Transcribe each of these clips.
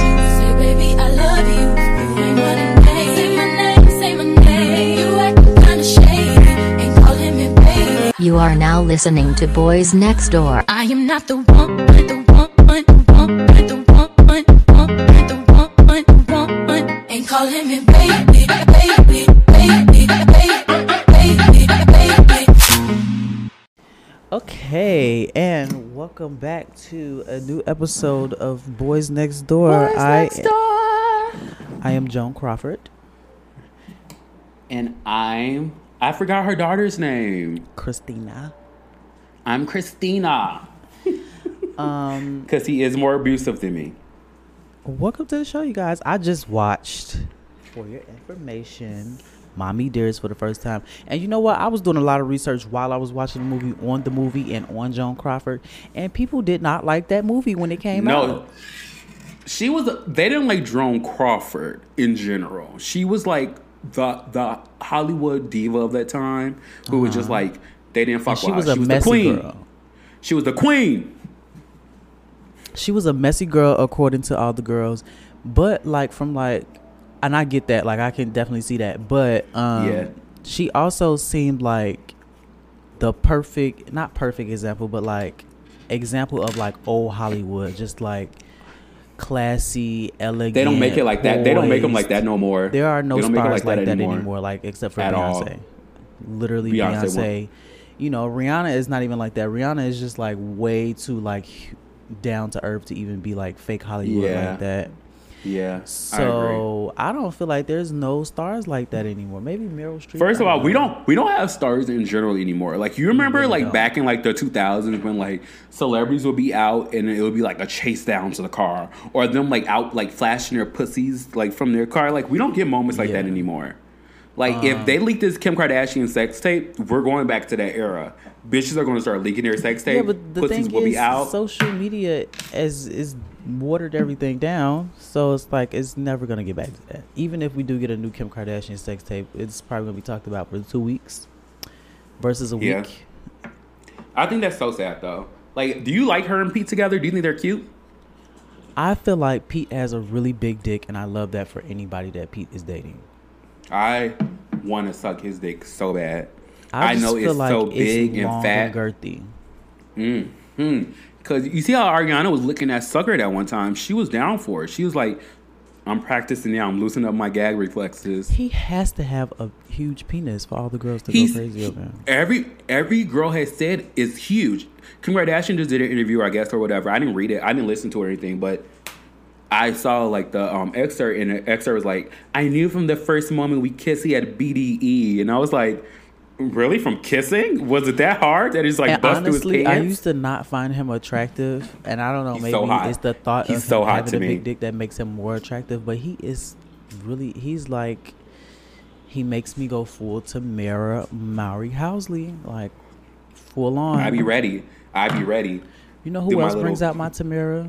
You. Say, baby, I love you. You ain't running name. Say my name, say my name. You acting kinda shady. Ain't calling me baby. You are now listening to Boys Next Door. I am not the one, the one, the one, the one, the one, the one, the one. Ain't calling baby, baby, Okay, and welcome back to a new episode of Boys Next Door. Boys I I am Joan Crawford. And I'm I forgot her daughter's name. Christina. I'm Christina. Um, Because he is more abusive than me. welcome to the show, you guys. I just watched, for your information, Mommy Dearest for the first time. And you know what? I was doing a lot of research while I was watching the movie, on the movie, and on Joan Crawford. And people did not like that movie when it came out. No. out. She was they didn't like Joan Crawford in general. She was like the the Hollywood diva of that time who was just like they didn't fuck Uh-huh. And she with was her. a She was the messy queen. girl. She was the queen. she was a messy girl according to all the girls but like from like and i get that like i can definitely see that but um Yeah. she also seemed like the perfect not perfect example but like example of like old hollywood just like classy elegant They don't make it like that. They don't make them like that no more. there are no They don't make it stars like, that, anymore. like except for At all. beyonce literally Beyonce beyonce, you know rihanna is not even like that rihanna is just like way too like down to earth to even be like fake hollywood Yeah. like that Yeah. I agree. so I, don't feel like there's no stars like that anymore maybe meryl streep First of I all, we don't we don't have stars in general anymore. Like you remember, really like don't. back in like the 2000s when like celebrities would be out and it would be like a chase down to the car, or them like out like flashing their pussies like from their car. Like we don't get moments like that anymore. Like if uh. they leak this Kim Kardashian sex tape, we're going back to that era. Bitches are going to start leaking their sex tape. yeah but the pussies thing will is be out. social media is is watered everything down so it's like it's never gonna get back to that even if we do get a new kim kardashian sex tape it's probably gonna be talked about for two weeks versus a Yeah. week I think that's so sad though. Like, do you like her and Pete together? Do you think they're cute? I feel like Pete has a really big dick, and I love that for anybody that Pete is dating. I want to suck his dick so bad. I, I, know it's like so it's big and fat. girthy. Hmm. Because you see how Ariana was looking at Sucker that one time. She was down for it. She was like, I'm practicing now. I'm loosening up my gag reflexes. He has to have a huge penis for all the girls to He's go crazy over him. every every girl has said it's huge. Kim Kardashian just did an interview, I guess, or whatever. I didn't read it. I didn't listen to it or anything, but I saw like the um, excerpt, and the excerpt was like, "I knew from the first moment we kissed, he had BDE," and I was like, "Really? From kissing? Was it that hard? that he's like And bust through his honestly, pants?" I used to not find him attractive, and I don't know, He's maybe so it's the thought He's of so having to a me. big dick that makes him more attractive. But he is really, he's like, he makes me go full Tamara Maury Housley, like full on. I'd be ready. I'd be ready. You know who my else little- brings out my Tamara?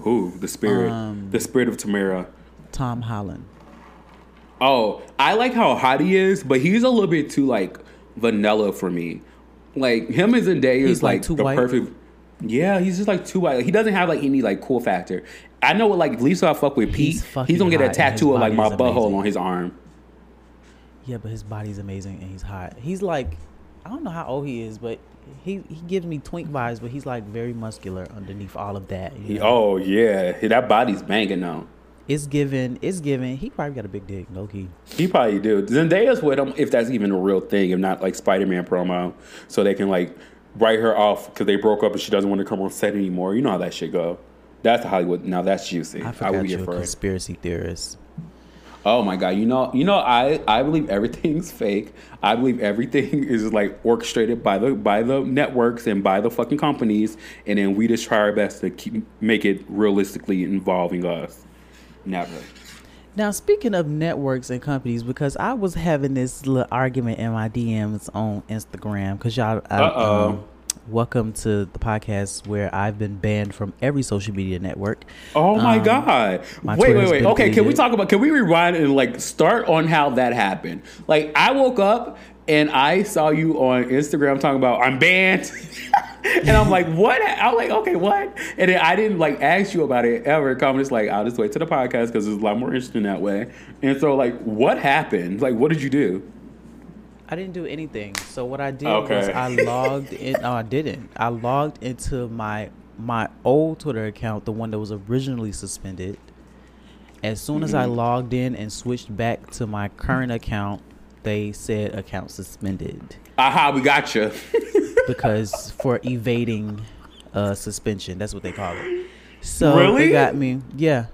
Who? The spirit. Um, the spirit of Tamara. Tom Holland. Oh, I like how hot he is, but he's a little bit too like vanilla for me. Like him and Zendaya He's, is like, like, the white? perfect. Yeah, he's just like too white. He doesn't have like any like cool factor. I know what like at least I fuck with Pete. He's He's, gonna get a tattoo of like my butthole on his arm. Yeah, but his body's amazing and he's hot. He's like, I don't know how old he is, but he he gives me twink vibes, but he's like very muscular underneath all of that. you He, oh yeah, that body's banging now. It's given. It's given. He probably got a big dick, no key. He probably do. Zendaya's with him if that's even a real thing, if not like Spider Man promo, so they can like write her off because they broke up and she doesn't want to come on set anymore. You know how that shit go. That's Hollywood. Now that's juicy. I I, forgot would be you're afraid. conspiracy theorist. Oh my god! You know, you know, I I believe everything's fake. I believe everything is like orchestrated by the by the networks and by the fucking companies, and then we just try our best to keep make it realistically involving us. Never. Now, speaking of networks and companies, because I was having this little argument in my DMs on Instagram, because y'all, I, um, welcome to the podcast where I've been banned from every social media network. Oh my Um, god! my Wait, wait, Twitter's wait. Okay, can we talk about? Can we rewind and like start on how that happened? Like, I woke up and I saw you on Instagram talking about I'm banned, and I'm like, what? I'm like, okay, what? And then I didn't like ask you about it ever. I'm just like, I'll just wait to the podcast because it's a lot more interesting that way. And so, like, what happened? Like, what did you do? I didn't do anything. So what I did was I logged in. No, I didn't. I logged into my my old Twitter account, the one that was originally suspended. As soon as I Mm-hmm. logged in and switched back to my current account, they said account suspended Aha, we got you. because for evading uh, suspension. That's what they call it. So Really? they got me. Yeah.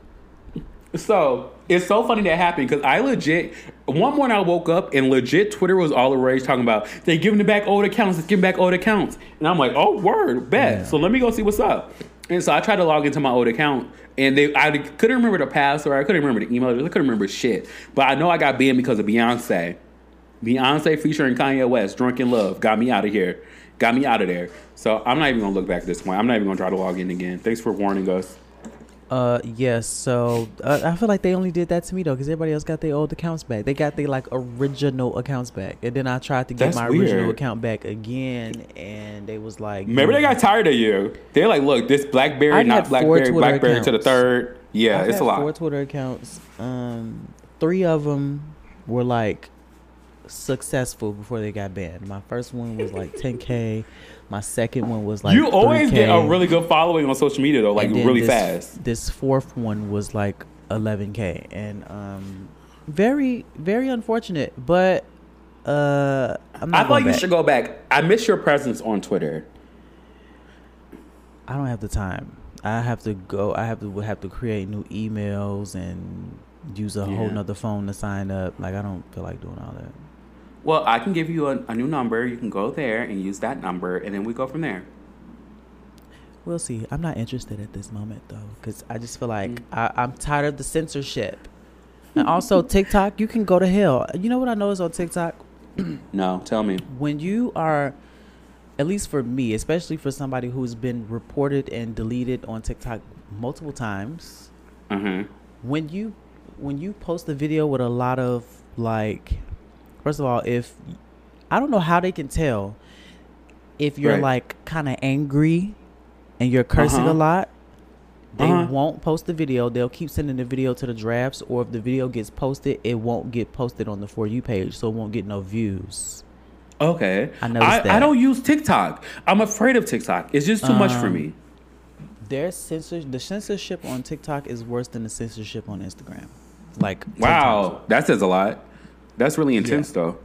So it's so funny that happened because I legit one morning I woke up and legit Twitter was all the rage talking about they giving back old accounts, they giving back old accounts, and I'm like, oh word, bet. Yeah. So let me go see what's up. And so I tried to log into my old account, and they I couldn't remember the password, I couldn't remember the email, address, I couldn't remember shit. But I know I got banned because of Beyonce. Beyonce featuring Kanye West, "Drunk in Love," got me out of here, got me out of there. So I'm not even gonna look back at this point. I'm not even gonna try to log in again. Thanks for warning us. Uh yes, so uh, I feel like they only did that to me though, because everybody else got their old accounts back. They got their like original accounts back, and then I tried to get That's my original account back again, and they was like, Maybe they got tired of you. They're like, look, this BlackBerry, I've not had BlackBerry, Twitter BlackBerry to the accounts. third. Yeah, I've it's a lot. Four. Twitter accounts. Um, three of them were like successful before they got banned. My first one was like 10k. My second one was like you always get a really good following on social media though, like really this, fast. This fourth one was like 11k, and um, very very unfortunate. But uh, I'm not I thought you back. should go back. I miss your presence on Twitter. I don't have the time. I have to go. I have to have to create new emails and use a whole Yeah. nother phone to sign up. Like I don't feel like doing all that. Well, I can give you a, a new number. You can go there and use that number, and then we go from there. We'll see. I'm not interested at this moment though, because I just feel like Mm. I, I'm tired of the censorship. And also TikTok, you can go to hell. You know what I noticed on TikTok? No, tell me. When you are, at least for me, especially for somebody who's been reported and deleted on TikTok multiple times, Mm-hmm. when you when you post a video with a lot of like, first of all, if I don't know how they can tell if you're Right. like kind of angry and you're cursing Uh-huh. a lot, they Uh-huh. won't post the video. They'll keep sending the video to the drafts, or if the video gets posted, it won't get posted on the for you page, so it won't get no views. Okay. I noticed I, that. don't use TikTok. I'm afraid of TikTok. It's just too much for Um, me. Their censor, the censorship on TikTok is worse than the censorship on Instagram. Like 10 times Wow, that says a lot. That's really intense, though.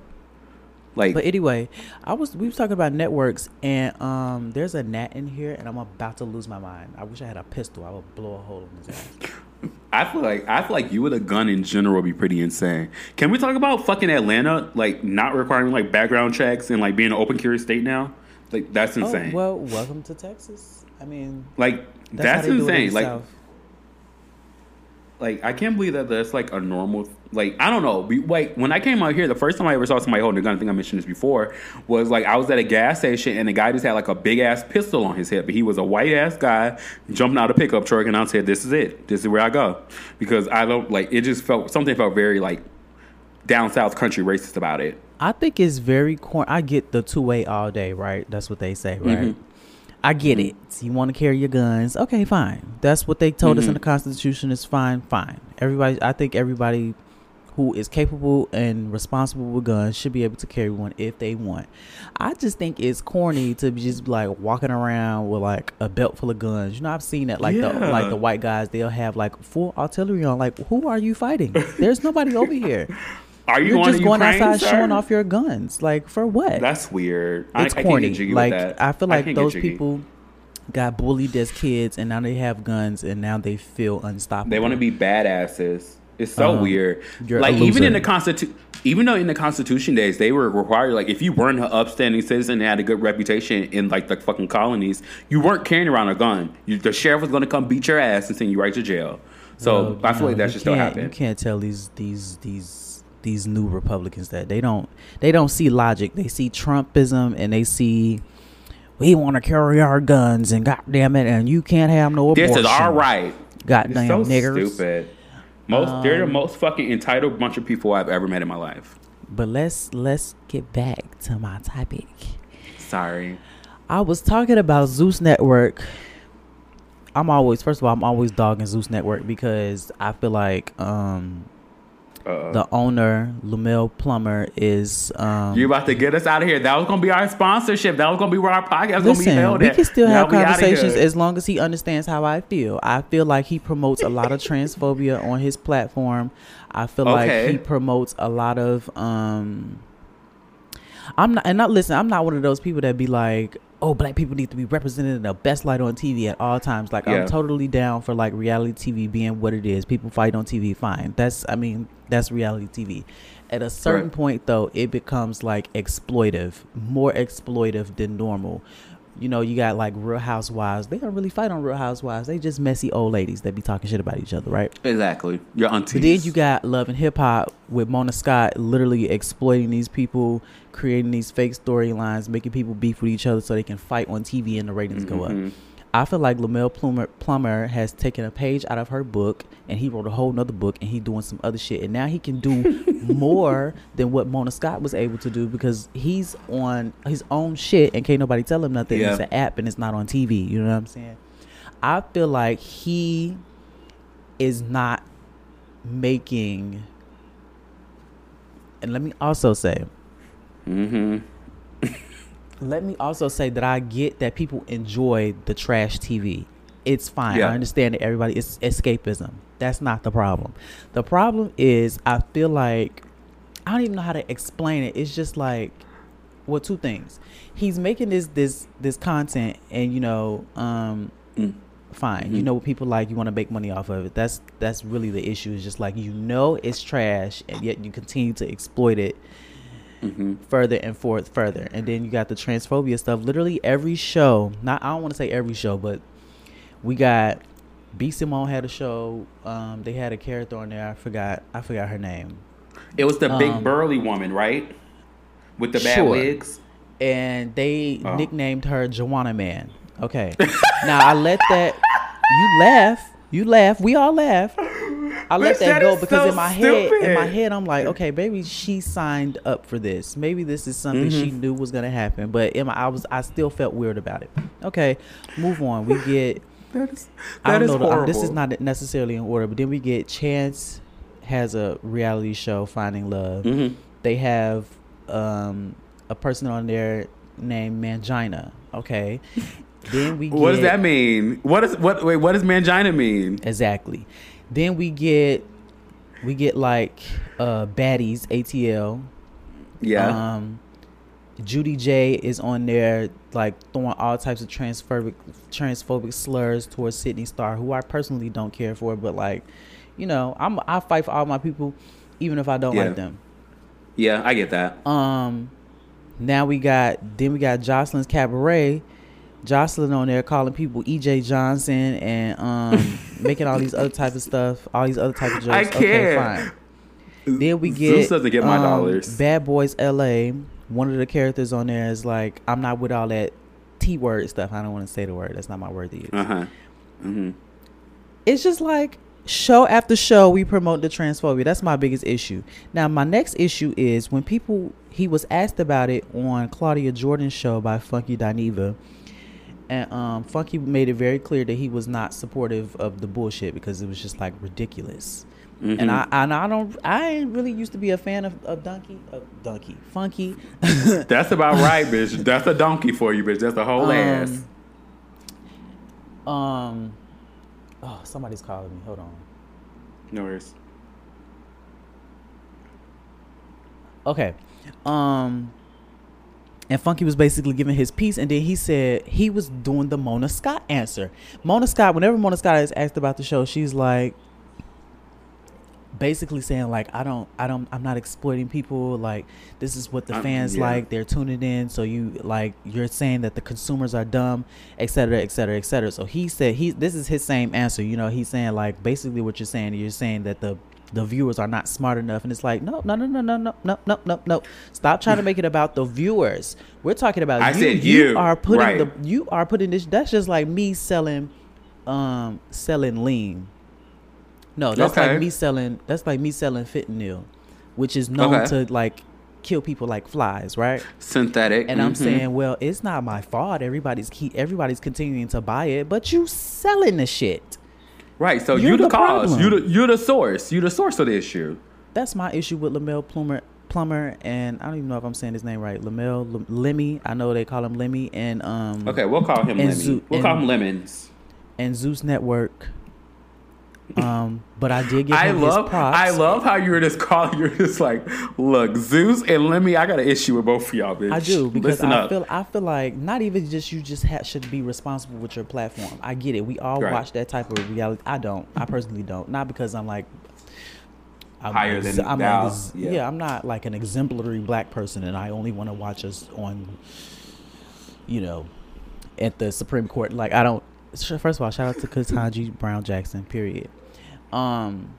Like, But anyway, I was we was talking about networks, and um, there's a gnat in here, and I'm about to lose my mind. I wish I had a pistol. I would blow a hole in his ass. I feel like I feel like you with a gun in general would be pretty insane. Can we talk about fucking Atlanta, like not requiring like background checks and like being an open carry state now? Like that's insane. Oh, well, welcome to Texas. I mean, like that's, that's, how they do it in insane. Like like I can't believe that that's like a normal. Like I don't know. We, like when I came out here, the first time I ever saw somebody holding a gun, I think I mentioned this before, was like I was at a gas station and the guy just had like a big ass pistol on his hip. But he was a white ass guy jumping out of a pickup truck, and I said, "This is it. This is where I go," because I don't like. It just felt something felt very like down south country racist about it. I think it's very corn. I get the two way all day, right? That's what they say, right? Mhm. I get it. You want to carry your guns? Okay, fine. That's what they told us in Mhm. the Constitution. Is fine, fine. Everybody, I think everybody who is capable and responsible with guns should be able to carry one if they want. I just think it's corny to be just like walking around with like a belt full of guns. You know, I've seen that like the like the white guys. They'll have like full artillery on. Like, who are you fighting? There's nobody over here. Are you You're just going Ukraine, outside sir? showing off your guns. Like for what? That's weird. I- it's I, corny. jiggy like. I feel like can't those people got bullied as kids, and now they have guns, and now they feel unstoppable. They want to be badasses. It's so Um, weird. Like even in the constitution, even though in the Constitution days they were required, like if you weren't an upstanding citizen and had a good reputation in like the fucking colonies, you weren't carrying around a gun. You, the sheriff was going to come beat your ass and send you right to jail. So Well, I feel like that should still can't- You can't tell these these these these new Republicans that they don't they don't see logic. They see Trumpism and they see we want to carry our guns and goddamn it, and you can't have no abortion. This is our right. Goddamn It's so niggers. stupid. Most they're the Um, most fucking entitled bunch of people I've ever met in my life. But let's let's get back to my topic. Sorry. I was talking about Zeus Network. I'm always first of all, I'm always dogging Zeus Network because I feel like um Uh, the owner, Lumel Plummer, is um you about to get us out of here. That was gonna be our sponsorship. That was gonna be where our podcast was gonna be held we at. can still have conversations as long as he understands how I feel. I feel like he promotes a lot of transphobia on his platform. I feel like he promotes a lot of um I'm not and not listen, I'm not one of those people that be like, "Oh, black people need to be represented in the best light on TV at all times." Like Yeah. I'm totally down for like reality TV being what it is. People fight on TV, fine. That's I mean, that's reality TV. At a certain Right. point though, it becomes like exploitive, more exploitive than normal. You know, you got like Real Housewives. They don't really fight on Real Housewives. They just messy old ladies that be talking shit about each other, right? Exactly. Your aunties. But then you got Love and Hip Hop with Mona Scott literally exploiting these people, creating these fake storylines, making people beef with each other so they can fight on TV and the ratings go Mhm. up. I feel like Lamel Plummer, Plummer has taken a page out of her book and he wrote a whole nother book and he doing some other shit and now he can do more than what Mona Scott was able to do because he's on his own shit and can't nobody tell him nothing. Yeah. It's an app and it's not on TV. You know what I'm saying? I feel like he is not making and let me also say Mm-hmm. Let me also say that I get that people enjoy the trash TV. It's fine. Yeah. I understand that everybody it's escapism. That's not the problem. The problem is I feel like I don't even know how to explain it. It's just like well, two things. He's making this this this content and you know, um Mm. fine. Mm-hmm. You know what people like, you want to make money off of it. That's that's really the issue. It's just like you know it's trash and yet you continue to exploit it Mm-hmm. further and forth further. And then you got the transphobia stuff. Literally every show, not I don't want to say every show, but we got B Simone had a show. Um, they had a character on there. I forgot. I forgot her name. It was the big Um, burly woman, right? With the bad Sure. wigs. and they Oh. nicknamed her Joanna Man. Okay. now I let that you laugh. You laugh. We all laugh. I let Bitch, that that go because so in my head, in my head, I'm like, okay, maybe she signed up for this. Maybe this is something she Mm-hmm. knew was gonna happen. But in my, I was, I still felt weird about it. Okay, move on. We get. That is I don't is know. the- horrible. this is not necessarily in order, but then we get Chance has a reality show, Finding Love. Mhm. They have um, a person on there named Mangina. Okay. then we get, What does that mean? What is what? Wait, what does mangina mean? Exactly. Then we get we get like uh baddies ATL. Yeah. Um Judi Jai is on there like throwing all types of transphobic transphobic slurs towards Sidney Starr, who I personally don't care for, but like, you know, I'm I fight for all my people, even if I don't Yeah. like them. yeah, I get that. Um, now we got then we got Joseline's Cabaret. Joseline on there calling people EJ Johnson and um making all these other type of stuff, all these other type of jokes. I Okay, can't. fine. Then we Zeus get doesn't get my um, dollars. Bad Boys LA. One of the characters on there is like, I'm not with all that T word stuff. I don't want to say the word. That's not my word to use. Uh huh. hmm It's just like show after show we promote the transphobia. That's my biggest issue. Now my next issue is when people he was asked about it on Claudia Jordan's show by Funky Dineva. And um, Funky made it very clear that he was not supportive of the bullshit because it was just like ridiculous. Mm-hmm. And I and I don't I ain't really used to be a fan of, of Donkey of Donkey Funky. That's about right, bitch. That's a donkey for you, bitch. That's a whole Um, ass. um oh somebody's calling me. Hold on. No worries. Okay. Um and Funky was basically giving his piece and then he said he was doing the Mona Scott answer. Mona Scott, whenever Mona Scott is asked about the show, she's like basically saying like I don't I don't I'm not exploiting people. Like this is what the Um, fans yeah. like. They're tuning in. So you like you're saying that the consumers are dumb et cetera et cetera et cetera. So he said he this is his same answer. You know he's saying like basically what you're saying you're saying that the the viewers are not smart enough and it's like no no no no no no no no no no stop trying to make it about the viewers we're talking about I you said you, are putting right. the you are putting this that's just like me selling um selling lean no that's Okay. like me selling that's like me selling fentanyl which is known Okay. to like kill people like flies right Synthetic. and i'm mhm. saying well it's not my fault everybody's keep everybody's continuing to buy it but you selling the shit right. So you're you the, the cause. problem. You the you the source. You're the source of the issue. that's my issue with Lamel Plummer Plummer and I don't even know if I'm saying his name right. Lamel Lim- Lemmy. I know they call him Lemmy and um Okay, we'll call him And Lemon. Zoo- we'll call him Lemons. and Zeus Network. Um, but I did give I love props. I love how you're just calling you're just like, look, Zeus and Lemmy, I got an issue with both of y'all, bitch. I do because Listen I up. feel I feel like not even just you just ha- should be responsible with your platform. I get it. We all Right. watch that type of reality. I don't. I personally don't. Not because I'm like I'm Higher ex- than I'm thou, ex- yeah. yeah. I'm not like an exemplary black person, and I only want to watch us on, you know, at the Supreme Court. Like I don't. First of all, shout out to Ketanji Brown Jackson. Period. Um,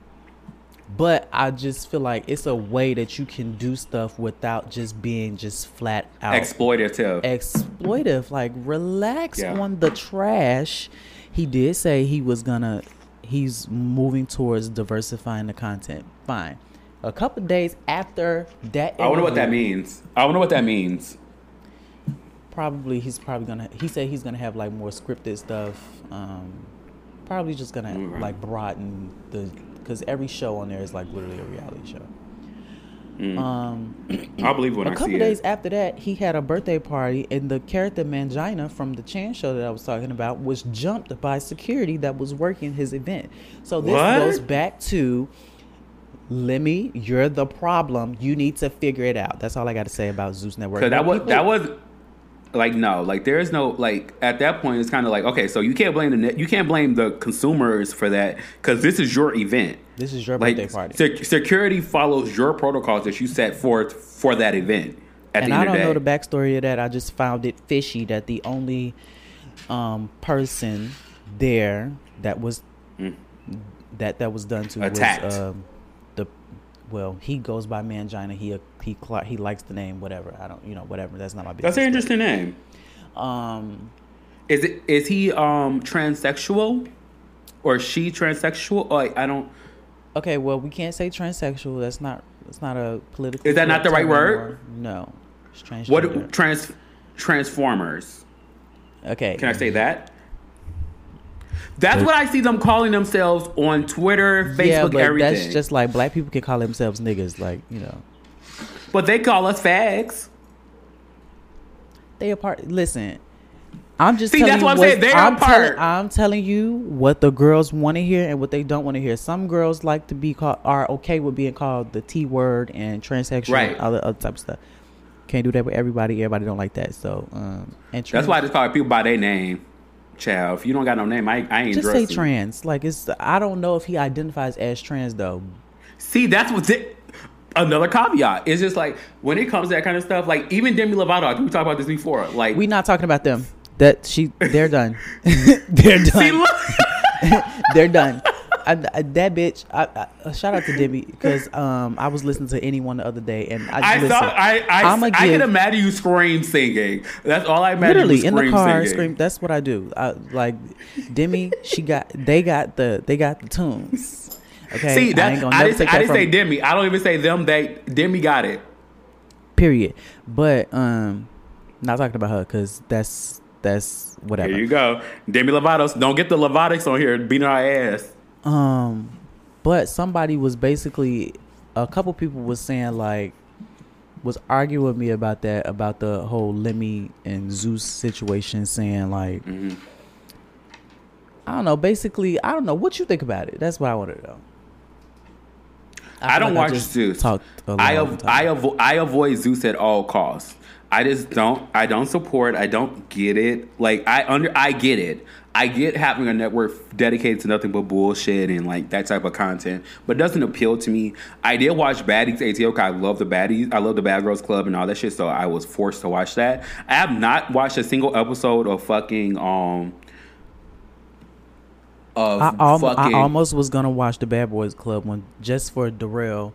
but I just feel like it's a way that you can do stuff without just being just flat out Exploitative. exploitive. Like, relax Yeah. on the trash. He did say he was gonna. He's moving towards diversifying the content. Fine. A couple days after that, I wonder what that means. I wonder what that means. Probably he's probably gonna. He said he's gonna have like more scripted stuff. Um, probably just gonna Mm, right. like broaden the because every show on there is like literally a reality show. Mm. Um, I'll believe when a I couple days it. after that, he had a birthday party, and the character Mangina from the Chan show that I was talking about was jumped by security that was working his event. So this What? goes back to Lemmy, you're the problem. You need to figure it out. That's all I got to say about Zeus Network. That was people- that was like no, like there is no like at that point it's kind of like okay, so you can't blame the net, you can't blame the consumers for that because this is your event. This is your Like birthday party. sec- security follows your protocols that you set forth for that event. At and the I don't know the backstory of that. I just found it fishy that the only um, person there that was that that was done to Mm. Attacked. was um, well he goes by Mangina. He he he likes the name whatever. I don't you know whatever. That's not my business. that's an interesting name. Um, Is it is he um transsexual or is she transsexual? Or like, I don't. okay, well we can't say transsexual. That's not that's not a political. Is that not the right word? No, it's transgender. What trans transformers? Okay, Can I say that? That's what I see them calling themselves on Twitter, Facebook, yeah, but everything. that's just like black people can call themselves niggas. Like you know. but they call us fags. They a part. Listen, I'm just See, telling that's you what I'm saying. They're I'm part. Telling, I'm telling you what the girls want to hear and what they don't want to hear. Some girls like to be called are okay with being called the T word and transsexual, Right. other other type of stuff. Can't do that with everybody. Everybody don't like that. So, um, and That's trans- why I just call people by their name. Child, if you don't got no name, I, I ain't just say trans. Like it's. I don't know if he identifies as trans though. See, that's what's it. Another caveat. It's just like when it comes to that kind of stuff, like even Demi Lovato, I think we talked about this before. Like We not talking about them. That she. They're done. they're done. see, They're done. I, I- that bitch. I, I, shout out to Debbie because um I was listening to anyone the other day and I, I listen, thought I I, I'ma can imagine you scream singing. That's all I imagine. literally in the car singing. scream. That's what I do. I, like Demi, she got they got the they got the tunes. Okay, See, I that, ain't I, didn't, take I didn't say Demi. I don't even say them. They Demi got it. period. But um, not talking about her because that's that's whatever. There you go, Demi Lovato. Don't get the Lovatics on here beating our ass. Um, but somebody was basically a couple people was saying like was arguing with me about that about the whole Lemmy and Zeus situation, saying like Mm-hmm. I don't know. Basically, I don't know what you think about it. That's what I want to know. I, feel don't like watch just Zeus. I av- I avo- I avoid Zeus at all costs. I just don't. I don't support. I don't get it. Like I under. I get it. I get having a network dedicated to nothing but bullshit and like that type of content, but it doesn't appeal to me. I did watch Baddies ATL. I love the Baddies. I love the Bad Girls Club and all that shit. So I was forced to watch that. I have not watched a single episode of fucking um. Of I, al- I almost was gonna watch the Bad Boys Club one just for Darrell,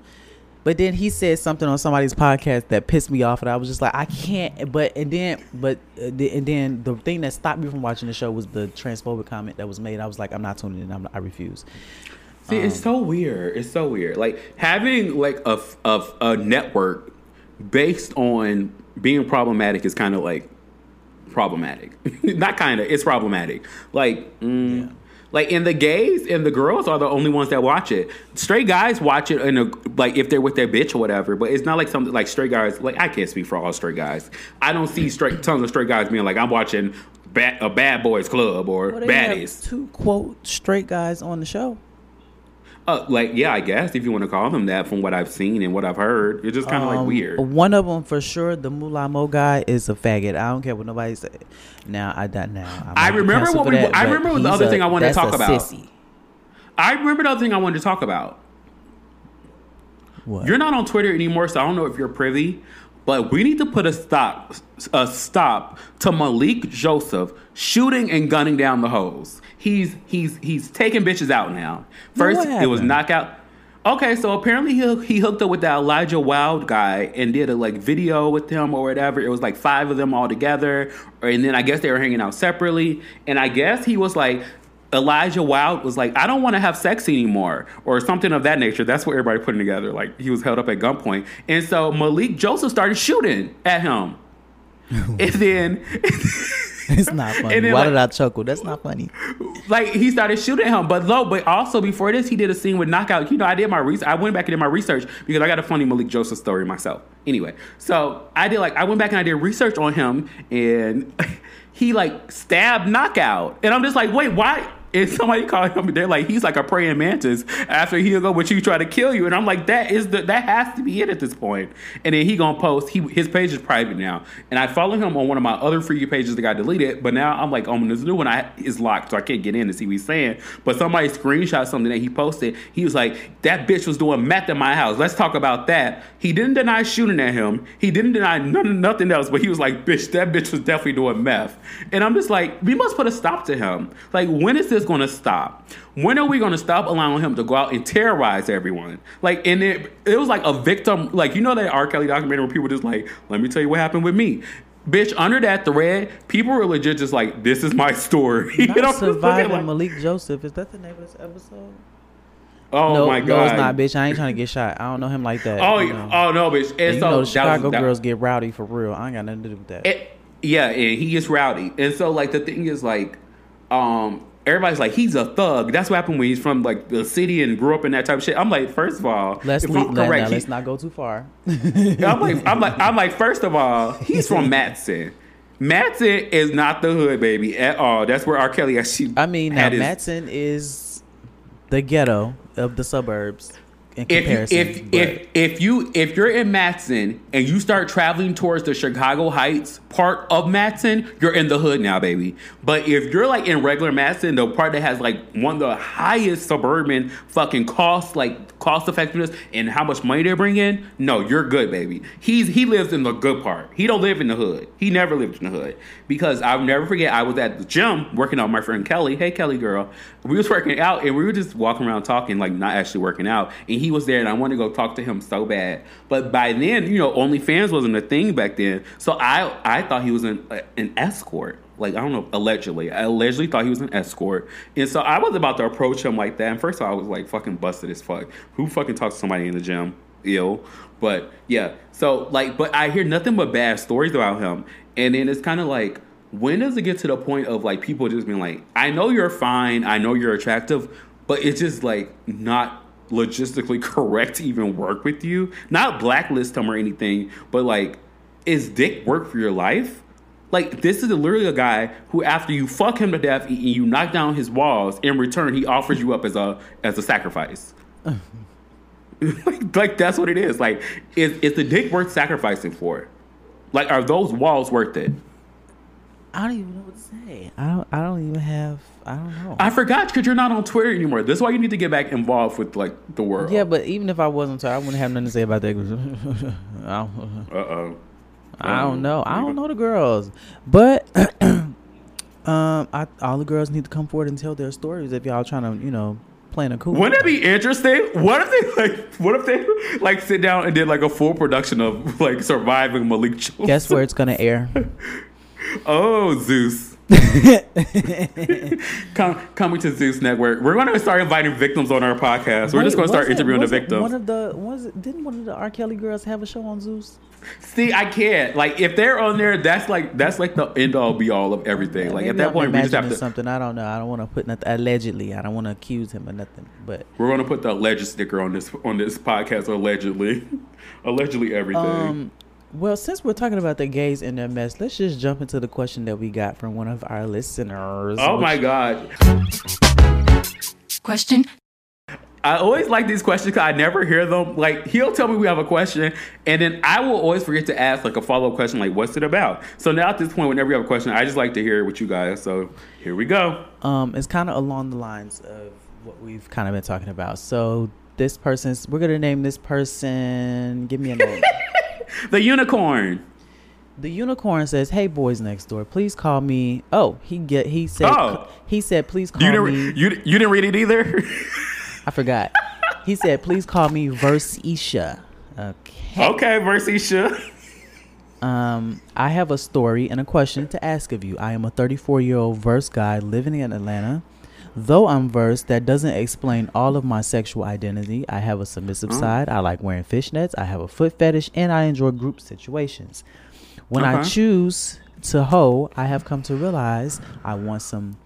but then he said something on somebody's podcast that pissed me off, and I was just like, I can't. But and then, but uh, the- and then the thing that stopped me from watching the show was the transphobic comment that was made. I was like, I'm not tuning in. I'm, I refuse. See, it's so weird. It's so weird. Like having like a of a network based on being problematic is kind of like problematic. Not kind of. It's problematic. Like. Mm, Like and the gays and the girls are the only ones that watch it. Straight guys watch it in a like if they're with their bitch or whatever. But it's not like something like straight guys. Like I can't speak for all straight guys. I don't see straight tons of straight guys being like I'm watching bad, a Bad Boys Club or Well, Baddies. two quote straight guys on the show. Uh, like yeah, I guess if you want to call them that, from what I've seen and what I've heard, it's just kind of like Um, weird. One of them for sure, the Moolah Mo guy is a faggot. I don't care what nobody say. Now I don't now. I, might I be remember what we- that, I remember the other a- thing I wanted to talk about. Sissy. I remember the other thing I wanted to talk about. What? You're not on Twitter anymore, so I don't know if you're privy, but we need to put a stop a stop to Malik Joseph shooting and gunning down the hoes. He's he's he's taking bitches out now. First it was knockout. Okay, so apparently he he hooked up with that Elijah Wild guy and did a like video with him or whatever. It was like five of them all together, and then I guess they were hanging out separately. And I guess he was like Elijah Wild was like, I don't want to have sex anymore, or something of that nature. That's what everybody putting together. Like he was held up at gunpoint, and so Malik Joseph started shooting at him, and then. It's not funny. Then, Why like- did I chuckle? That's not funny. like he started shooting him. But low, but also before this, he did a scene with knockout. You know, I did my research. I went back and did my research because I got a funny Malik Joseph story myself. Anyway, so I did like I went back and I did research on him, and he like stabbed knockout, and I'm just like, wait, why? And somebody called him, they're like, he's like a praying mantis after he'll go with you try to kill you. And I'm like, that is the that has to be it at this point. And then he gonna post, he his page is private now. And I follow him on one of my other freaky pages that got deleted, but now I'm like, oh, man, this new one I is locked, so I can't get in to see what he's saying. But somebody screenshot something that he posted. He was like, that bitch was doing meth at my house. Let's talk about that. He didn't deny shooting at him. He didn't deny none, nothing else, but he was like, bitch, that bitch was definitely doing meth. And I'm just like, we must put a stop to him. Like, when is this going to stop? When are we going to stop allowing him to go out and terrorize everyone? Like, and it, it was like a victim, like, you know that R. Kelly documentary where people just like, let me tell you what happened with me. Bitch, under that thread, people were legit just like, this is my story. You know, Not just looking surviving like, Malik Joseph. Is that the name of this episode? oh no, my God. no, it's not, bitch. I ain't trying to get shot. I don't know him like that. Oh, you know. oh no, bitch. And, And you so know, the that was- Chicago that- girls get rowdy for real. I ain't got nothing to do with that. It, yeah, and he gets rowdy. And so like the thing is like um everybody's like he's a thug. That's what happened when he's from like the city and grew up in that type of shit. I'm like, first of all, let's leave, I'm correct, he- let's not go too far. I'm like I'm like I'm like first of all, he's from Matteson. Matteson is not the hood, baby, at all. That's where R. Kelly actually I mean, now his- Matteson is the ghetto of the suburbs in comparison. if if if you if you're in Matteson and you start traveling towards the Chicago Heights part of Matteson, you're in the hood now, baby. But if you're like in regular Matteson, the part that has like one of the highest suburban fucking cost, like cost effectiveness and how much money they bring in, no, you're good, baby. He's he lives in the good part. He don't live in the hood. He never lived in the hood because I'll never forget. I was at the gym working out with my friend Kelly. Hey, Kelly girl, we was working out and we were just walking around talking, like not actually working out. And he was there, and I wanted to go talk to him so bad. But by then, you know, OnlyFans wasn't a thing back then, so I I thought he was an uh, an escort. Like I don't know, allegedly, I allegedly thought he was an escort, and so I was about to approach him like that. And first of all, I was like fucking busted as fuck. Who fucking talks to somebody in the gym? Ill, but yeah. So like, but I hear nothing but bad stories about him, and then it's kind of like, when does it get to the point of like people just being like, I know you're fine, I know you're attractive, but it's just like not logistically correct to even work with you. Not blacklist him or anything, but like, is dick work for your life? Like this is literally a guy who, after you fuck him to death and you knock down his walls, in return he offers you up as a as a sacrifice. like, like that's what it is. Like, is is the dick worth sacrificing for? Like, are those walls worth it? I don't even know what to say. I don't. I don't even have. I don't know. I forgot because you're not on Twitter anymore. This is why you need to get back involved with like the world. yeah, but even if I wasn't, I wouldn't have nothing to say about that. I don't, Uh oh. I don't know. I don't know the girls, but um, I, all the girls need to come forward and tell their stories if y'all trying to, you know, plan a cool. Wouldn't that be interesting? What if they like? What if they like sit down and did like a full production of like surviving Malik Johnson? Guess where it's gonna air? Oh, Zeus. Come, coming to Zeus Network. We're going to start inviting victims on our podcast. We're just going to start interviewing the victims. One of the was it, didn't one of the R. Kelly girls have a show on Zeus? See, I can't. Like, if they're on there, that's like that's like the end all be all of everything. Like at that I'm point, we just have to. something. I don't know. I don't want to put nothing. Allegedly, I don't want to accuse him of nothing. But We're going to put the alleged sticker on this on this podcast. Allegedly, allegedly everything. um, well, since we're talking about the gays and their mess, let's just jump into the question that we got from one of our listeners. oh which- my god. Question. I always like these questions because I never hear them. Like he'll tell me we have a question, and then I will always forget to ask like a follow up question, like "What's it about?" So now at this point, whenever you have a question, I just like to hear it with you guys. So here we go. Um, it's kind of along the lines of what we've kind of been talking about. So this person's, we're gonna name this person. Give me a name. The unicorn. the unicorn says, "Hey, boys next door, please call me." Oh, he get he said Oh. he said, "Please call You me." didn't you you didn't read it either. I forgot. he said, "Please call me Versisha." Okay. okay, Versisha. Um, I have a story and a question to ask of you. I am a 34 year old verse guy living in Atlanta. Though I'm versed, that doesn't explain all of my sexual identity. I have a submissive mm. side. I like wearing fishnets. I have a foot fetish, and I enjoy group situations. When I choose to hoe, I have come to realize I want some.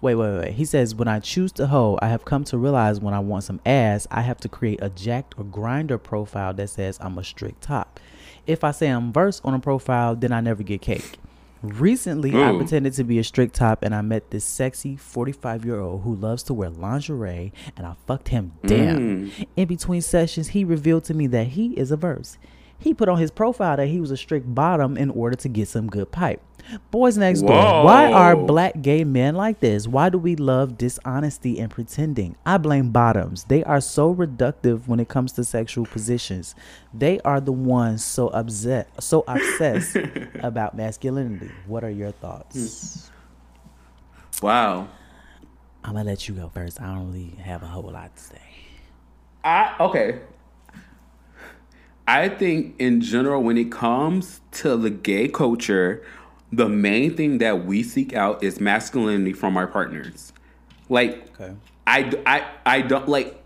Wait, wait, wait. He says, when I choose to hoe, I have come to realize when I want some ass, I have to create a Jack'd or Grindr profile that says I'm a strict top. If I say I'm verse on a profile, then I never get cake. Recently, I pretended to be a strict top and I met this sexy 45 year old who loves to wear lingerie and I fucked him down. Mm. In between sessions, he revealed to me that he is a verse. He put on his profile that he was a strict bottom in order to get some good pipe. Boys next door, why are black gay men like this? Why do we love dishonesty and pretending? I blame bottoms. They are so reductive when it comes to sexual positions. They are the ones so upset, so obsessed about masculinity. What are your thoughts? Wow. I'm gonna let you go first. I don't really have a whole lot to say. I okay. I think in general, when it comes to the gay culture, the main thing that we seek out is masculinity from our partners. Like, Okay. I, I, I don't like.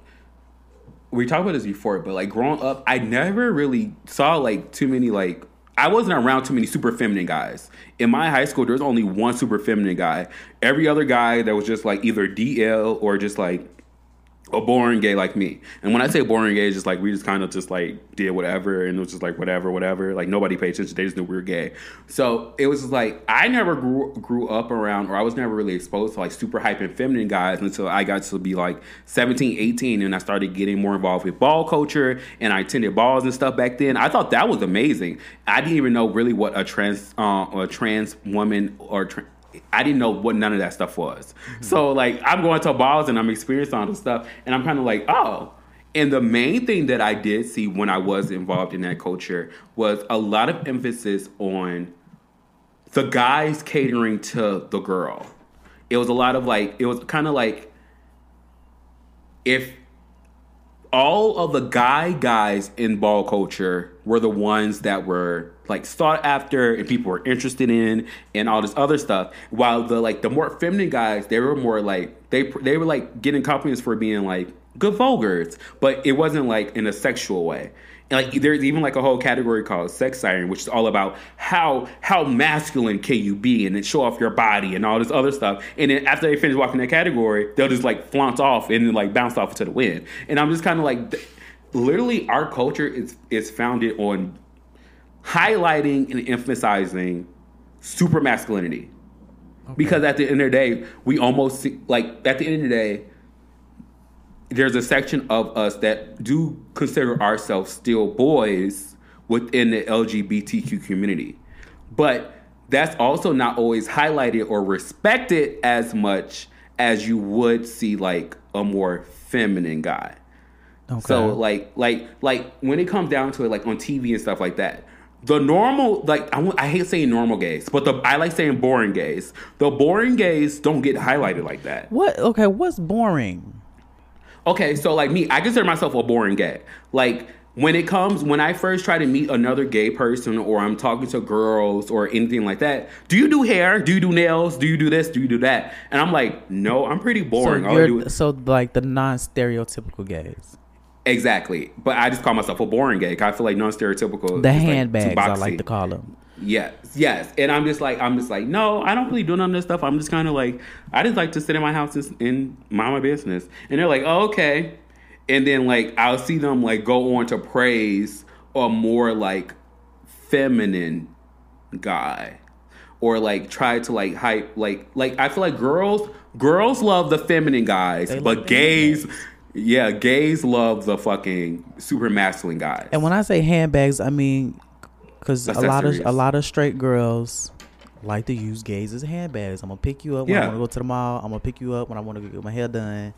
We talked about this before, but like growing up, I never really saw like too many like. I wasn't around too many super feminine guys. In my high school, there was only one super feminine guy. Every other guy that was just like either DL or just like a boring gay like me. And when I say boring gay, it's just like we just kind of just like did whatever and it was just like whatever, whatever. Like nobody paid attention. They just knew we were gay. So it was just like I never grew grew up around or I was never really exposed to like super hype and feminine guys until I got to be like 17, 18 and I started getting more involved with ball culture and I attended balls and stuff back then. I thought that was amazing. I didn't even know really what a trans uh, a trans woman or tra- I didn't know what none of that stuff was. So like I'm going to balls and I'm experiencing all this stuff and I'm kind of like, oh. And the main thing that I did see when I was involved in that culture was a lot of emphasis on the guys catering to the girl. It was a lot of like it was kind of like if all of the guy guys in ball culture were the ones that were like sought after and people were interested in and all this other stuff. While the like the more feminine guys they were more like they they were like getting compliments for being like good vulgars but it wasn't like in a sexual way. And like there's even like a whole category called sex siren which is all about how how masculine can you be and then show off your body and all this other stuff. And then after they finish walking that category they'll just like flaunt off and then like bounce off into the wind. And i'm just kind of like literally our culture is is founded on highlighting and emphasizing super masculinity because at the end of the day we almost see, like at the end of the day there's a section of us that do consider ourselves still boys within the LGBTQ community. but that's also not always highlighted or respected as much as you would see like a more feminine guy. Okay. So like like like when it comes down to it, like on TV and stuff like that, the normal like I, I hate saying normal gays, but the I like saying boring gays. The boring gays don't get highlighted like that. what? Okay, what's boring? Okay, so like me, I consider myself a boring gay. Like when it comes when I first try to meet another gay person or I'm talking to girls or anything like that, do you do hair? Do you do nails? Do you do this? Do you do that? And I'm like, no, I'm pretty boring. So, All I do you're, is- so like the non-stereotypical gays, exactly. But I just call myself a boring gay. I feel like non-stereotypical. the is, like, handbags I like to call them. Yes, yes. And I'm just like, I'm just like, no, I don't really do none of this stuff. I'm just kind of like, I just like to sit in my house and, and mind my business. And they're like, oh, okay. And then like, I'll see them like go on to praise a more like feminine guy, or like try to like hype like like I feel like girls girls love the feminine guys, They but gays. Yeah, gays love the fucking super masculine guys. And when I say handbags, I mean because a lot of a lot of straight girls like to use gays as handbags. I'm gonna pick you up when I Yeah. want to go to the mall. I'm gonna pick you up when I want to get my hair done.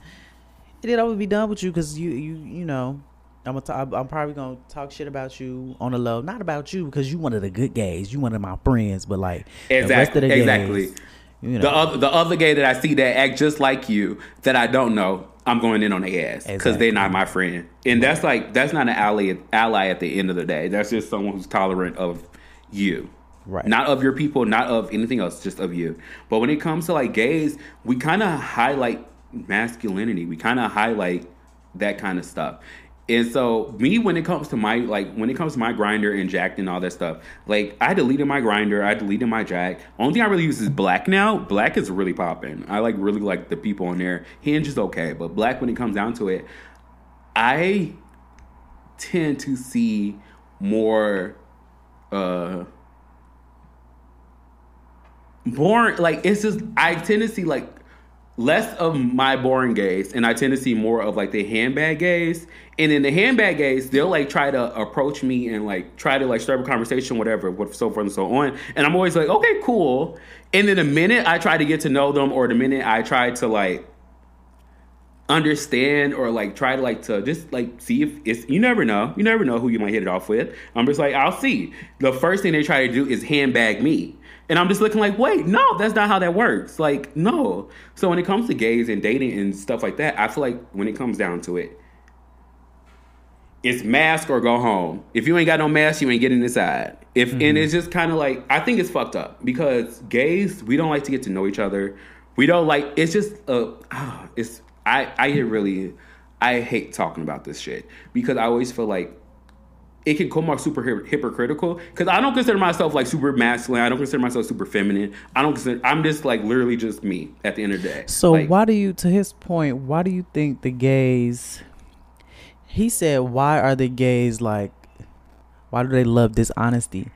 And then I would be done with you because you you you know. I'm gonna talk, I'm probably gonna talk shit about you on the low, not about you because you one of the good gays, you one of my friends, but like the rest of the gays, exactly. You know, The other the other gay that I see that act just like you that I don't know, I'm going in on their ass because Exactly. they're not my friend, and that's like that's not an ally ally at the end of the day. That's just someone who's tolerant of you, Right. Not of your people, not of anything else, just of you. But when it comes to like gays, we kind of highlight masculinity. We kind of highlight that kind of stuff. And so me when it comes to my like when it comes to my Grindr and Jack'd and all that stuff, like I deleted my Grindr, I deleted my Jack'd. Only thing I really use is black now. Black is really popping. I like really like the people on there. Hinge is okay, but black when it comes down to it, I tend to see more uh boring like it's just I tend to see like less of my boring gays and I tend to see more of like the handbag gays. And in the handbag gays, they'll like try to approach me and like try to like start a conversation, whatever, with so forth and so on. And I'm always like, okay, cool. And then the minute I try to get to know them or the minute I try to like understand or like try to like to just like see if it's you never know you never know who you might hit it off with i'm just like i'll see the first thing they try to do is handbag me and i'm just looking like wait no that's not how that works. Like no. So when it comes to gays and dating and stuff like that i feel like when it comes down to it it's mask or go home. If you ain't got no mask you ain't getting inside. If and it's just kind of like i think it's fucked up because gays we don't like to get to know each other. We don't like it's just uh it's i i get really i hate talking about this shit because i always feel like it can come off super hypocritical because i don't consider myself like super masculine i don't consider myself super feminine i don't consider i'm just like literally just me at the end of the day So Like, why do you, to his point, why do you think the gays? He said, "Why are the gays like? Why do they love dishonesty?"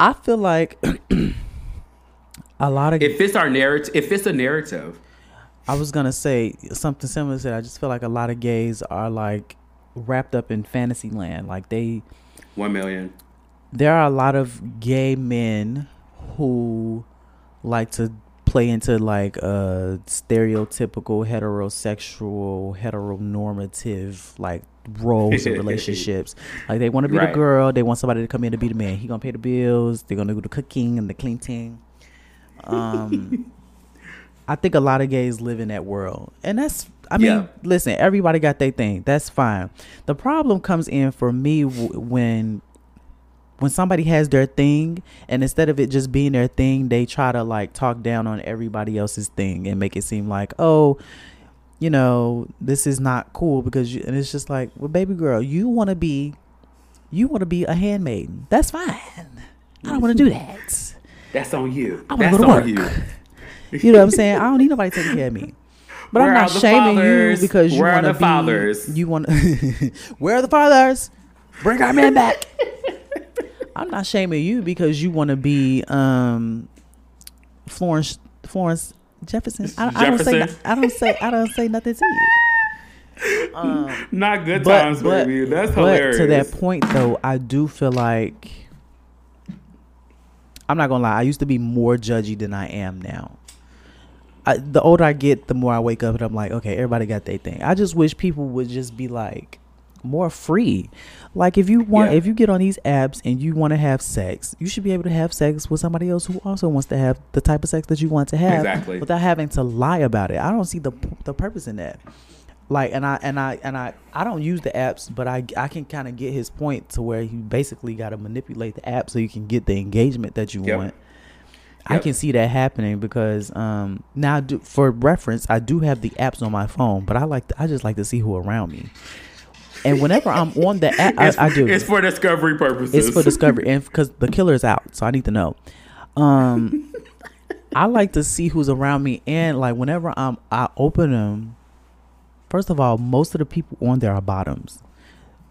I feel like a lot of. it fits our narrative it fits a narrative I was gonna say something similar to that. I just feel like a lot of gays are like wrapped up in fantasy land. Like they, one million. there are a lot of gay men who like to play into like a stereotypical heterosexual heteronormative like roles and relationships. Like they want to be the girl. They want somebody to come in to be the man. He gonna pay the bills. They're gonna do the cooking and the cleaning um i think a lot of gays live in that world. And that's i mean Yeah. listen everybody got their thing. That's fine. The problem comes in for me w- when when somebody has their thing and instead of it just being their thing they try to like talk down on everybody else's thing and make it seem like oh you know this is not cool because you and it's just like well baby girl you want to be you want to be a handmaiden. That's fine. I don't want to do that. That's on you. I wanna that's go to on work. you. You know what i'm saying? I don't need nobody taking care of me but Where i'm not shaming fathers? you because you want to be fathers? you want where are the fathers bring our men back I'm not shaming you because you want to be um Florence Florence Jefferson. I, I don't say Jefferson? I don't say I don't say nothing to you. Um, not good but times but, baby that's but hilarious to that point though, I do feel like I'm not gonna lie. I used to be more judgy than I am now. I, the older I get, the more I wake up and I'm like, okay, everybody got their thing. I just wish people would just be like more free. Like if you want, Yeah. if you get on these apps and you want to have sex, you should be able to have sex with somebody else who also wants to have the type of sex that you want to have, Exactly. without having to lie about it. I don't see the the purpose in that. Like and I and I and I I don't use the apps, but I I can kind of get his point to where you basically got to manipulate the app so you can get the engagement that you Yep. want. I can see that happening because um now do, for reference I do have the apps on my phone, but I like to, I just like to see who around me. And whenever I'm on the app, I, I do. It's for discovery purposes. It's for discovery, and because the killer is out, so I need to know. Um, I like to see who's around me, and like whenever I'm, I open them. First of all, most of the people on there are bottoms,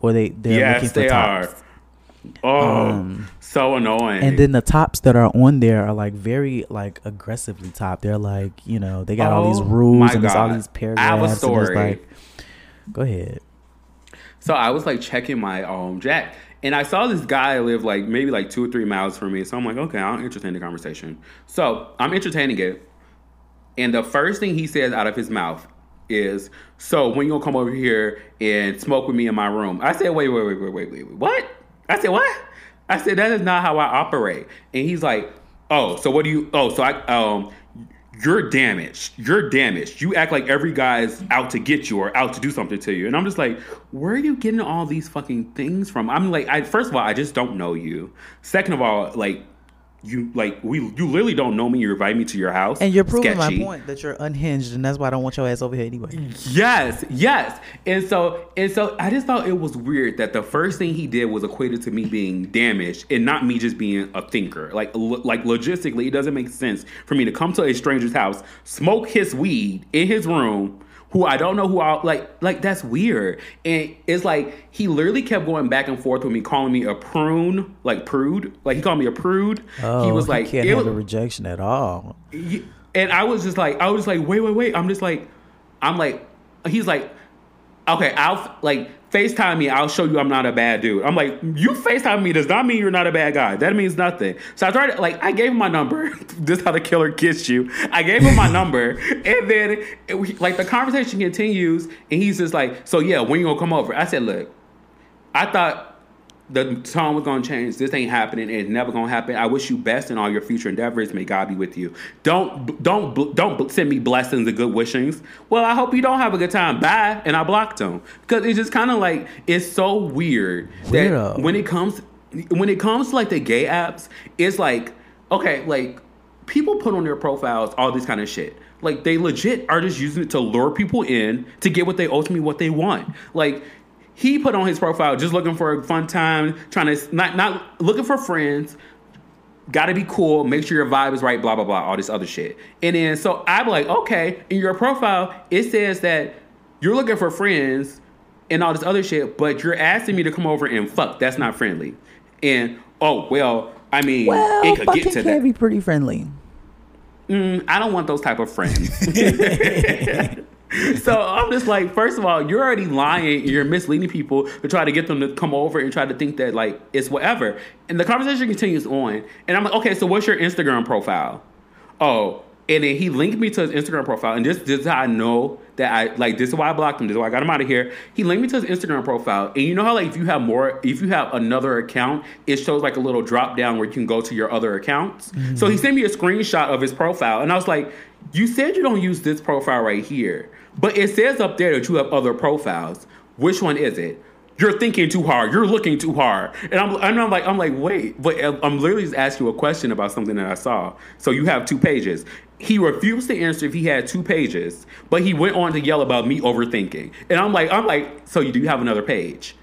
or they they're yes, looking for they tops. are. Oh, Um, so annoying. And then the tops that are on there are like very like aggressively top. They're like you know they got all these Oh, rules and there's all these I have a and story. like, go ahead. So I was like checking my um Jack'd, and I saw this guy live like maybe like two or three miles from me. So I'm like, okay, I'll entertain the conversation. So I'm entertaining it, and the first thing he says out of his mouth is, "So when you gonna come over here and smoke with me in my room?" I said, "Wait, wait, wait, wait, wait, wait, wait. What?" I said, "What?" I said, "That is not how I operate." And he's like, "Oh, so what do you? Oh, so I um." You're damaged. You're damaged. You act like every guy's out to get you or out to do something to you. And I'm just like, where are you getting all these fucking things from? I'm like, I first of all, I just don't know you. Second of all, like you like we you literally don't know me. You invite me to your house. And you're proving Sketchy. my point that you're unhinged, and that's why I don't want your ass over here anyway. Yes, yes. And so and so I just thought it was weird that the first thing he did was equated to me being damaged and not me just being a thinker. Like lo- like logistically, it doesn't make sense for me to come to a stranger's house, smoke his weed in his room, who I don't know who I like like that's weird. And it's like he literally kept going back and forth with me calling me a prune, like prude. Like he called me a prude. Oh, he was like he can't handle rejection at all. And I was just like, I was just like, wait, wait, wait. I'm just like, I'm like, he's like, okay, I'll like FaceTime me. I'll show you I'm not a bad dude. I'm like, you FaceTime me does not mean you're not a bad guy. That means nothing. So I tried, like, I gave him my number. this is how the killer kissed you. I gave him my number, and then it, like the conversation continues, and he's just like, so yeah, when you gonna come over? I said, look, I thought the tone was gonna change. This ain't happening. It's never gonna happen. I wish you best in all your future endeavors. May God be with you. Don't don't don't send me blessings and good wishings. Well, I hope you don't have a good time. Bye. And I blocked him because it's just kind of like it's so weird that Weirdo. when it comes when it comes to like the gay apps, it's like okay, like people put on their profiles all this kind of shit. Like they legit are just using it to lure people in to get what they ultimately what they want. Like he put on his profile just looking for a fun time, trying to not not looking for friends. Got to be cool. Make sure your vibe is right. Blah blah blah. All this other shit. And then so I'm like, okay, in your profile it says that you're looking for friends and all this other shit, but you're asking me to come over and fuck. That's not friendly. And oh well, I mean, Well, it could fucking get to can that. be pretty friendly. Mm, I don't want those type of friends. so I'm just like, first of all, you're already lying. You're misleading people to try to get them to come over and try to think that like it's whatever. And the conversation continues on. And I'm like, okay, so what's your Instagram profile? Oh, and then he linked me to his Instagram profile. And this, this is how I know that I like this is why I blocked him. This is why I got him out of here. He linked me to his Instagram profile. And you know how like if you have more if you have another account, it shows like a little drop down where you can go to your other accounts. So he mm-hmm. sent me a screenshot of his profile. And I was like, you said you don't use this profile right here. But it says up there that you have other profiles. Which one is it? You're thinking too hard. You're looking too hard. And I'm, and I'm like, I'm like, wait, but uh, I'm literally just asking you a question about something that I saw. So you have two pages. He refused to answer if he had two pages, but he went on to yell about me overthinking. And I'm like, I'm like, so you do have another page?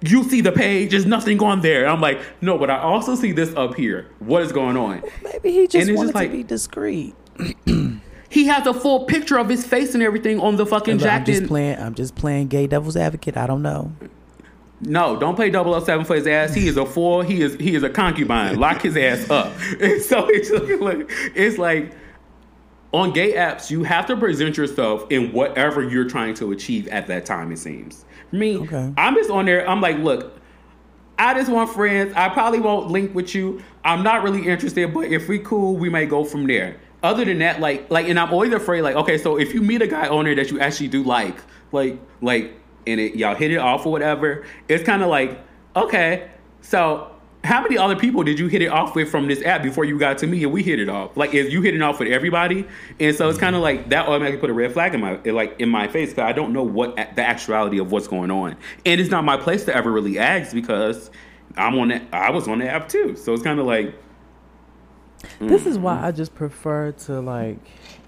You see the page, there's nothing on there. I'm like, no, but I also see this up here. What is going on? Maybe he just And wanted just like- to be discreet. He has a full picture of his face and everything on the fucking Look, I'm Jack'd. just playing. I'm just playing gay devil's advocate. I don't know. No, don't play 007 for his ass. He is a fool. He is he is a concubine. Lock his ass up. And so it's like, it's like on gay apps, you have to present yourself in whatever you're trying to achieve at that time. It seems. Me, Okay. I'm just on there. I'm like, look, I just want friends. I probably won't link with you. I'm not really interested, but if we cool, we may go from there. Other than that, like like, and I'm always afraid, like, okay, so if you meet a guy on there that you actually do like, like, like, and it y'all hit it off or whatever, it's kind of like, okay, so how many other people did you hit it off with from this app before you got to me and we hit it off? Like, is you hitting off with everybody? And so it's kind of like that automatically put a red flag in my like in my face because I don't know what the actuality of what's going on, and it's not my place to ever really ask because I'm on that. I was on the app too, so it's kind of like This is why I just prefer to like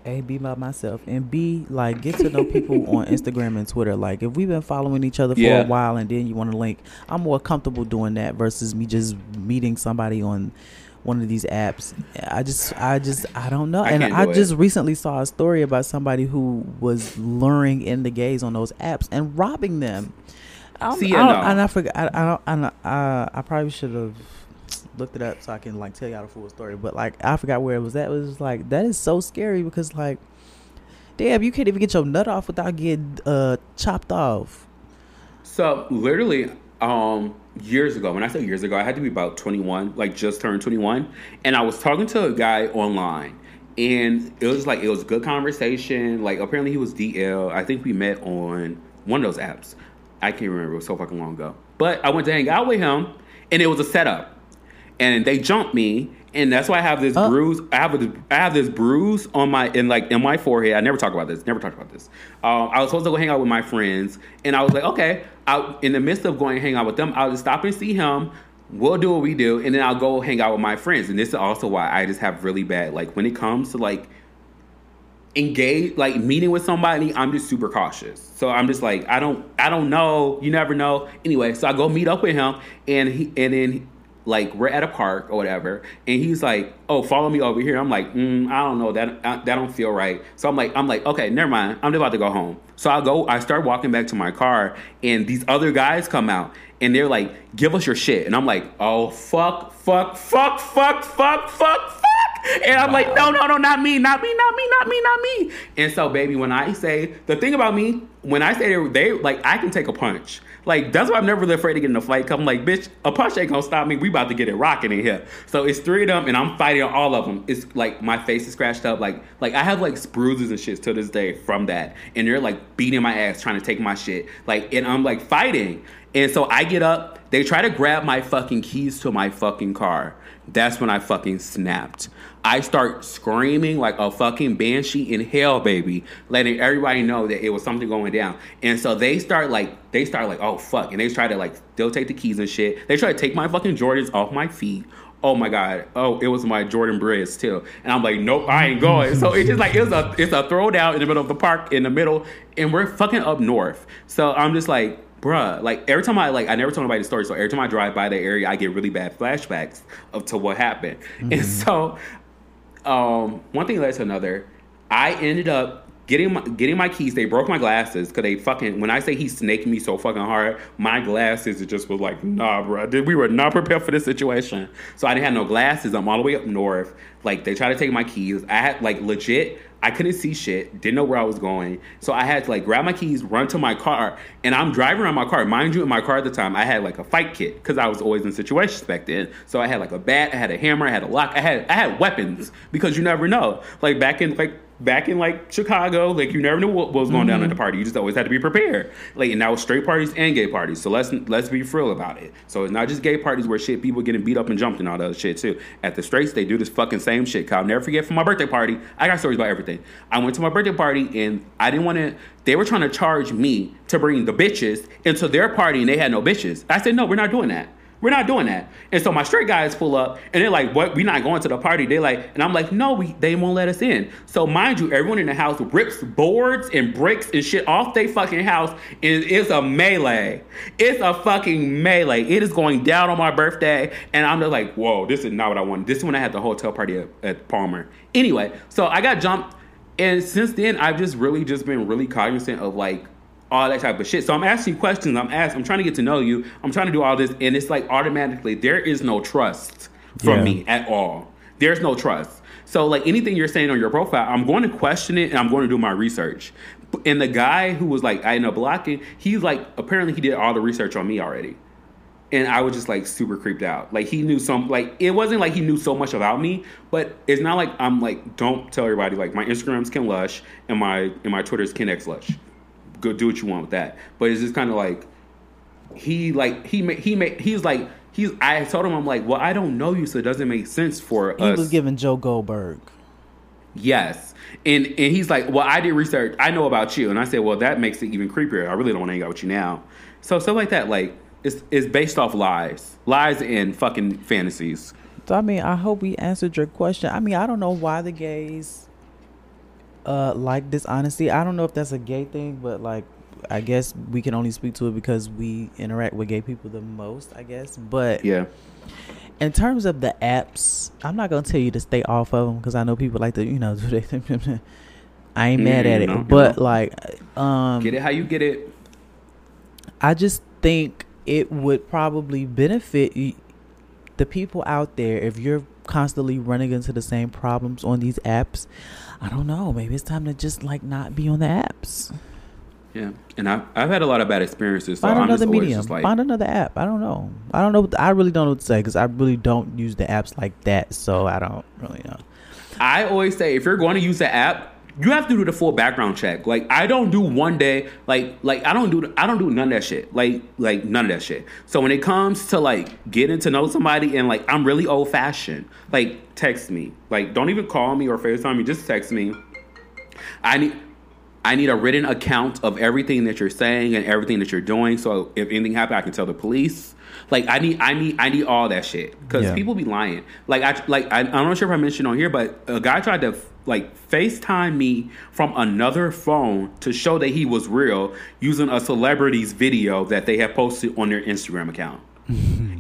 a be by myself and b like get to know people on Instagram and Twitter. Like if we've been following each other for Yeah. a while and then you want to link, I'm more comfortable doing that versus me just meeting somebody on one of these apps. I just I just I don't know. I and I it. just recently saw a story about somebody who was luring in the gays on those apps and robbing them. I'm- See, I no. and I forgot. I, I don't. I, uh, I probably should have looked it up so I can like tell y'all the full story. But like I forgot where it was at. It was like that is so scary because like, damn, you can't even get your nut off without getting uh chopped off. So literally, um, years ago, when I say years ago, I had to be about 21, like just turned 21, and I was talking to a guy online, and it was like it was a good conversation. Like apparently he was DL. I think we met on one of those apps. I can't remember. It was so fucking long ago. But I went to hang out with him, and it was a setup, and they jumped me. And that's why I have this Oh. bruise. I have a, I have this bruise on my in like in my forehead. I never talk about this. Never talked about this. Um, I was supposed to go hang out with my friends, and I was like, okay. I, in the midst of going hang out with them, I'll just stop and see him. We'll do what we do, and then I'll go hang out with my friends. And this is also why I just have really bad like when it comes to like engage like meeting with somebody i'm just super cautious so i'm just like i don't i don't know you never know anyway so i go meet up with him and he and then like we're at a park or whatever and he's like oh follow me over here. I'm like mm, i don't know. That I, that don't feel right. So i'm like i'm like okay never mind. I'm about to go home. So i go i start walking back to my car and these other guys come out and they're like give us your shit. And i'm like oh fuck fuck fuck fuck fuck fuck fuck. And I'm like, no, no, no, not me, not me, not me, not me, not me. And so, baby, when I say the thing about me, when I say they, they like, I can take a punch. Like that's why I'm never really afraid to get in a fight. Cause I'm like, bitch, a punch ain't gonna stop me. We about to get it rocking in here. So it's three of them, and I'm fighting all of them. It's like my face is scratched up. Like, like I have like bruises and shit to this day from that, and they're like beating my ass trying to take my shit. Like, and I'm like fighting. And so I get up. They try to grab my fucking keys to my fucking car. That's when I fucking snapped. I start screaming like a fucking banshee in hell, baby, letting everybody know that it was something going down. And so they start like they start like, oh fuck, and they try to like they'll take the keys and shit. They try to take my fucking Jordans off my feet. Oh my god. Oh, it was my Jordan Brits too. And I'm like, nope, I ain't going. So it's just like it's a it's a throwdown in the middle of the park in the middle, and we're fucking up north. So I'm just like, bruh, like every time I like I never told nobody the story, so every time I drive by that area, I get really bad flashbacks of to what happened. And so um, one thing led to another. I ended up getting my, getting my keys. They broke my glasses because they fucking. When I say he snaked me so fucking hard, my glasses it just was like, nah, bro. We were not prepared for this situation. So I didn't have no glasses. I'm all the way up north. Like they tried to take my keys. I had like legit. I couldn't see shit. Didn't know where I was going. So I had to like grab my keys, run to my car, and I'm driving around my car. Mind you, in my car at the time, I had like a fight kit because I was always in situations back then. So I had like a bat, I had a hammer, I had a lock, I had I had weapons because you never know. Like back in like back in like Chicago, like you never knew what, was going down at the mm-hmm. party. You just always had to be prepared. Like and was straight parties and gay parties. So let's let's be real about it. So it's not just gay parties where shit people getting beat up and jumped and all that other shit too. At the straights, they do this fucking same shit. 'Cause I'll never forget from my birthday party. I got stories about everything. I went to my birthday party and I didn't want to. They were trying to charge me to bring the bitches into their party and they had no bitches. I said no, we're not doing that. We're not doing that. And so my straight guys pull up and they're like, what? We're not going to the party. They're like, and I'm like, no, we, they won't let us in. So mind you, everyone in the house rips boards and bricks and shit off their fucking house. And it's a melee. It's a fucking melee. It is going down on my birthday. And I'm just like, whoa, this is not what I wanted. This is when I had the hotel party at, at Palmer. Anyway, so I got jumped. And since then, I've just really just been really cognizant of like all that type of shit. So I'm asking questions. I'm asking. I'm trying to get to know you. I'm trying to do all this, and it's like automatically there is no trust from Yeah. me at all. There's no trust. So like anything you're saying on your profile, I'm going to question it and I'm going to do my research. And the guy who was like I end up blocking, he's like apparently he did all the research on me already. and I was just like super creeped out. Like he knew some, like it wasn't like he knew so much about me, but it's not like I'm like don't tell everybody like my Instagram's Ken Lush and my and my Twitter's Ken X Lush. Go do what you want with that. But it's just kind of like he like he made he made he's like he's I told him I'm like well I don't know you so it doesn't make sense for He us. He was giving Joe Goldberg. Yes. And and he's like, Well, I did research, I know about you. And I said, Well, that makes it even creepier. I really don't want to hang out with you now. So stuff like that, like it's it's based off lies. Lies and fucking fantasies. So I mean, I hope we answered your question. I mean, I don't know why the gays uh like dishonesty. I don't know if that's a gay thing, but like I guess we can only speak to it because we interact with gay people the most, I guess. But Yeah. in terms of the apps, I'm not gonna tell you to stay off of them because I know people like to, you know, do they. I ain't mad Mm, at you it, but know. like, um, Get it how you get it. I just think it would probably benefit the people out there if you're constantly running into the same problems on these apps. I don't know. Maybe it's time to just like not be on the apps. Yeah. And I I've had a lot of bad experiences. So Find another medium. like Find another app. I don't know. I don't know. what- I really don't know what to say because I really don't use the apps like that. So I don't really know. I always say if you're going to use the app, you have to do the full background check. Like I don't do one day, like like I don't do I don't do none of that shit. Like like none of that shit. So when it comes to like getting to know somebody and like I'm really old fashioned, like text me. Like don't even call me or FaceTime me, just text me. I need I need a written account of everything that you're saying and everything that you're doing. So if anything happens, I can tell the police. Like I need, I need, I need all that shit because Yeah. people be lying. Like I, like I, I'm not sure if I mentioned on here, but a guy tried to like FaceTime me from another phone to show that he was real using a celebrity's video that they have posted on their Instagram account.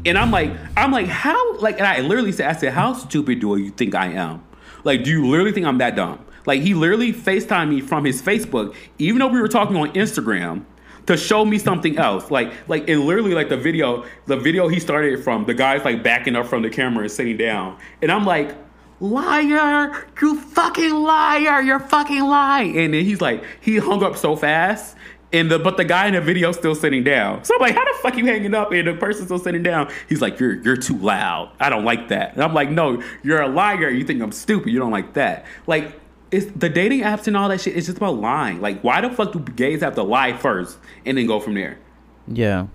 And I'm like, I'm like, how? Like, and I literally said, I said, how stupid do you think I am? Like, do you literally think I'm that dumb? Like, he literally FaceTimed me from his Facebook, even though we were talking on Instagram, to show me something else. Like, like, and literally, like the video, the video he started from, the guy's like backing up from the camera and sitting down, and I'm like. Liar, you fucking liar, you're fucking lying. And then he's like, he hung up so fast. And the but the guy in the video still sitting down. So I'm like, how the fuck you hanging up and the person's still sitting down? He's like, you're you're too loud. I don't like that. And I'm like, no, you're a liar. You think I'm stupid. You don't like that. Like it's the dating apps and all that shit. It's just about lying. Like why the fuck do gays have to lie first and then go from there? Yeah.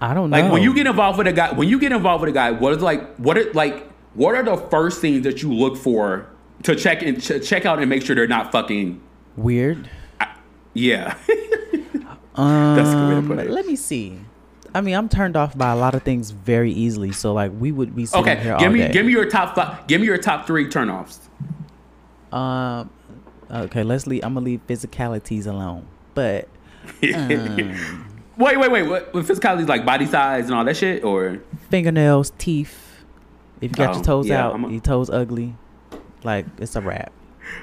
I don't know. Like when you get involved with a guy, when you get involved with a guy, what is like what are like what are the first things that you look for to check and ch- check out and make sure they're not fucking weird. yeah. Um, That's a good way to put it. Let me see. I mean, I'm turned off by a lot of things very easily. So like, we would be sitting Okay, here give all me day. give me your top five. Give me your top three turnoffs. Um. Okay, let's leave. I'm gonna leave physicalities alone. But um, Wait, wait, wait. What, what physicality like body size and all that shit, or fingernails, teeth. If you got Oh, your toes yeah, out, a- your toes ugly, like it's a wrap.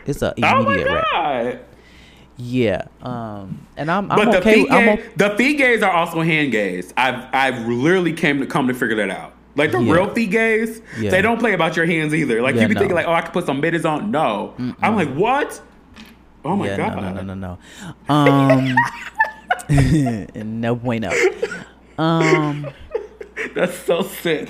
It's a oh my immediate wrap. Yeah. Um. And I'm. But I'm the okay. feet I'm gaze, o- the feet gaze are also hand gaze. I've I've literally came to come to figure that out. Like the Yeah. real feet gaze, Yeah. they don't play about your hands either. Like Yeah, you be no. thinking like, oh, I could put some mittens on. No, I'm like, what? Oh my god. No, no, no, no, no. Um. no bueno. Um. That's so sick.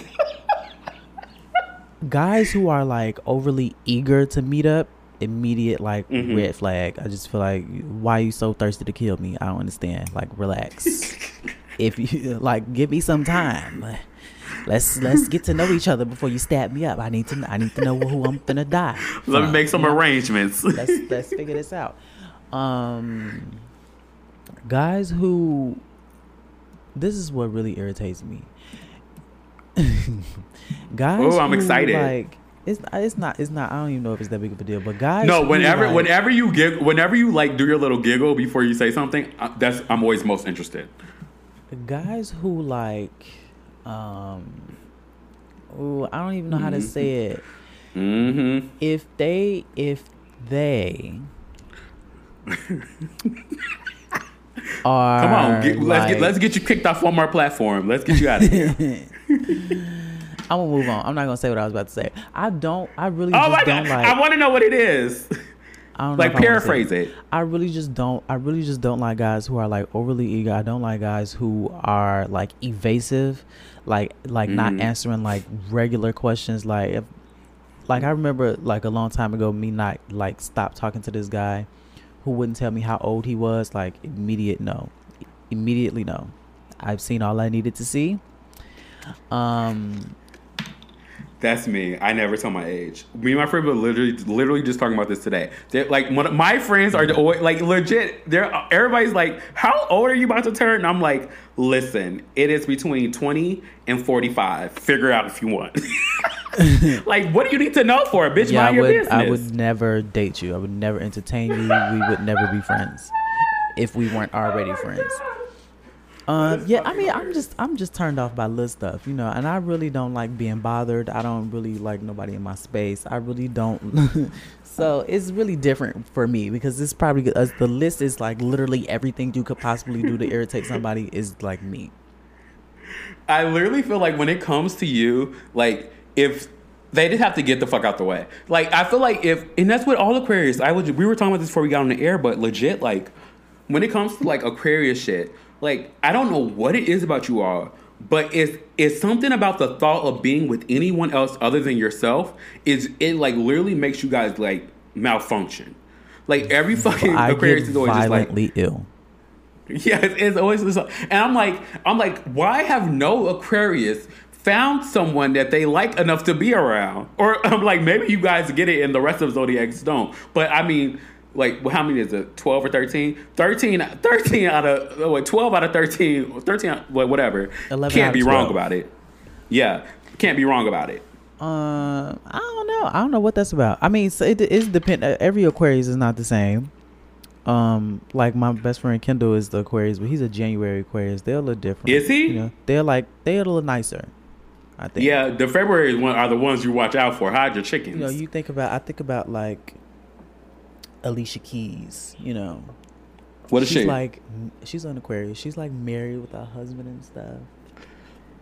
guys who are like overly eager to meet up immediate like Mm-hmm. red flag. I just feel like why are you so thirsty to kill me? I don't understand. Like relax. If you like give me some time. Let's let's get to know each other before you stab me up. I need to i need to know who i'm gonna die Let me make some arrangements. let's let's figure this out. Um guys who this is what really irritates me. Guys oh, I'm who, excited. like it's it's not it's not i don't even know if it's that big of a deal but guys No, whenever like, whenever you gig, whenever you like do your little giggle before you say something, uh, that's I'm always most interested. guys who like um ooh, i don't even know how to say it Mm-hmm. if they if they are Come on, get, let's get let's get you kicked off one more platform. Let's get you out of here. I'm gonna move on. I'm not gonna say what I was about to say. I don't. I really oh just my don't god, like. I want to know what it is. I don't know Like if I paraphrase it. I really just don't. I really just don't like guys who are like overly eager. I don't like guys who are like evasive, like like not Mhm. answering like regular questions. Like if, like I remember like a long time ago, me not like stop talking to this guy, who wouldn't tell me how old he was. Like immediate no, immediately no. I've seen all I needed to see. Um, That's me. I never tell my age. Me and my friend were literally, literally just talking about this today. They're, like, one of my friends are always, like legit. They're everybody's like, "How old are you about to turn?" And I'm like, "Listen, it is between 20 and 45. Figure out if you want." like, what do you need to know for, bitch? yeah, I Mind your would. business. I would never date you. I would never entertain you. We would never be friends if we weren't already friends. Um, yeah, I mean, I'm just, I'm just turned off by little stuff, you know, and I really don't like being bothered. I don't really like nobody in my space. I really don't. so it's really different for me because it's probably uh, the list is like literally everything you could possibly do to irritate somebody is like me. I literally feel like when it comes to you, like if they just have to get the fuck out the way. Like I feel like if and that's what all Aquarius. I legit, we were talking about this before we got on the air, but legit like when it comes to like Aquarius shit, like I don't know what it is about you all, but it's it's something about the thought of being with anyone else other than yourself is it like literally makes you guys like malfunction. Like every fucking I Aquarius is always just like violently ill. yeah, it's, it's always this, and I'm like, I'm like, why have no Aquarius found someone that they like enough to be around? Or I'm like, maybe you guys get it, and the rest of zodiacs don't. But I mean, like, how many is it? Twelve or 13? 13, 13 out of oh, what? Twelve out of 13, 13, well, whatever. 11 Can't be wrong about it. Yeah, can't be wrong about it. Uh, I don't know. I don't know what that's about. I mean, so it is depend. uh, Every Aquarius is not the same. Um, like my best friend Kendall is the Aquarius, but he's a January Aquarius. They're a little different. Is he? You know, they're like they're a little nicer. I think. Yeah, the February one are the ones you watch out for. Hide your chickens. You know, you think about. I think about like Alicia Keys. You know, what is she's she? like? She's an Aquarius. She's like married with her husband and stuff.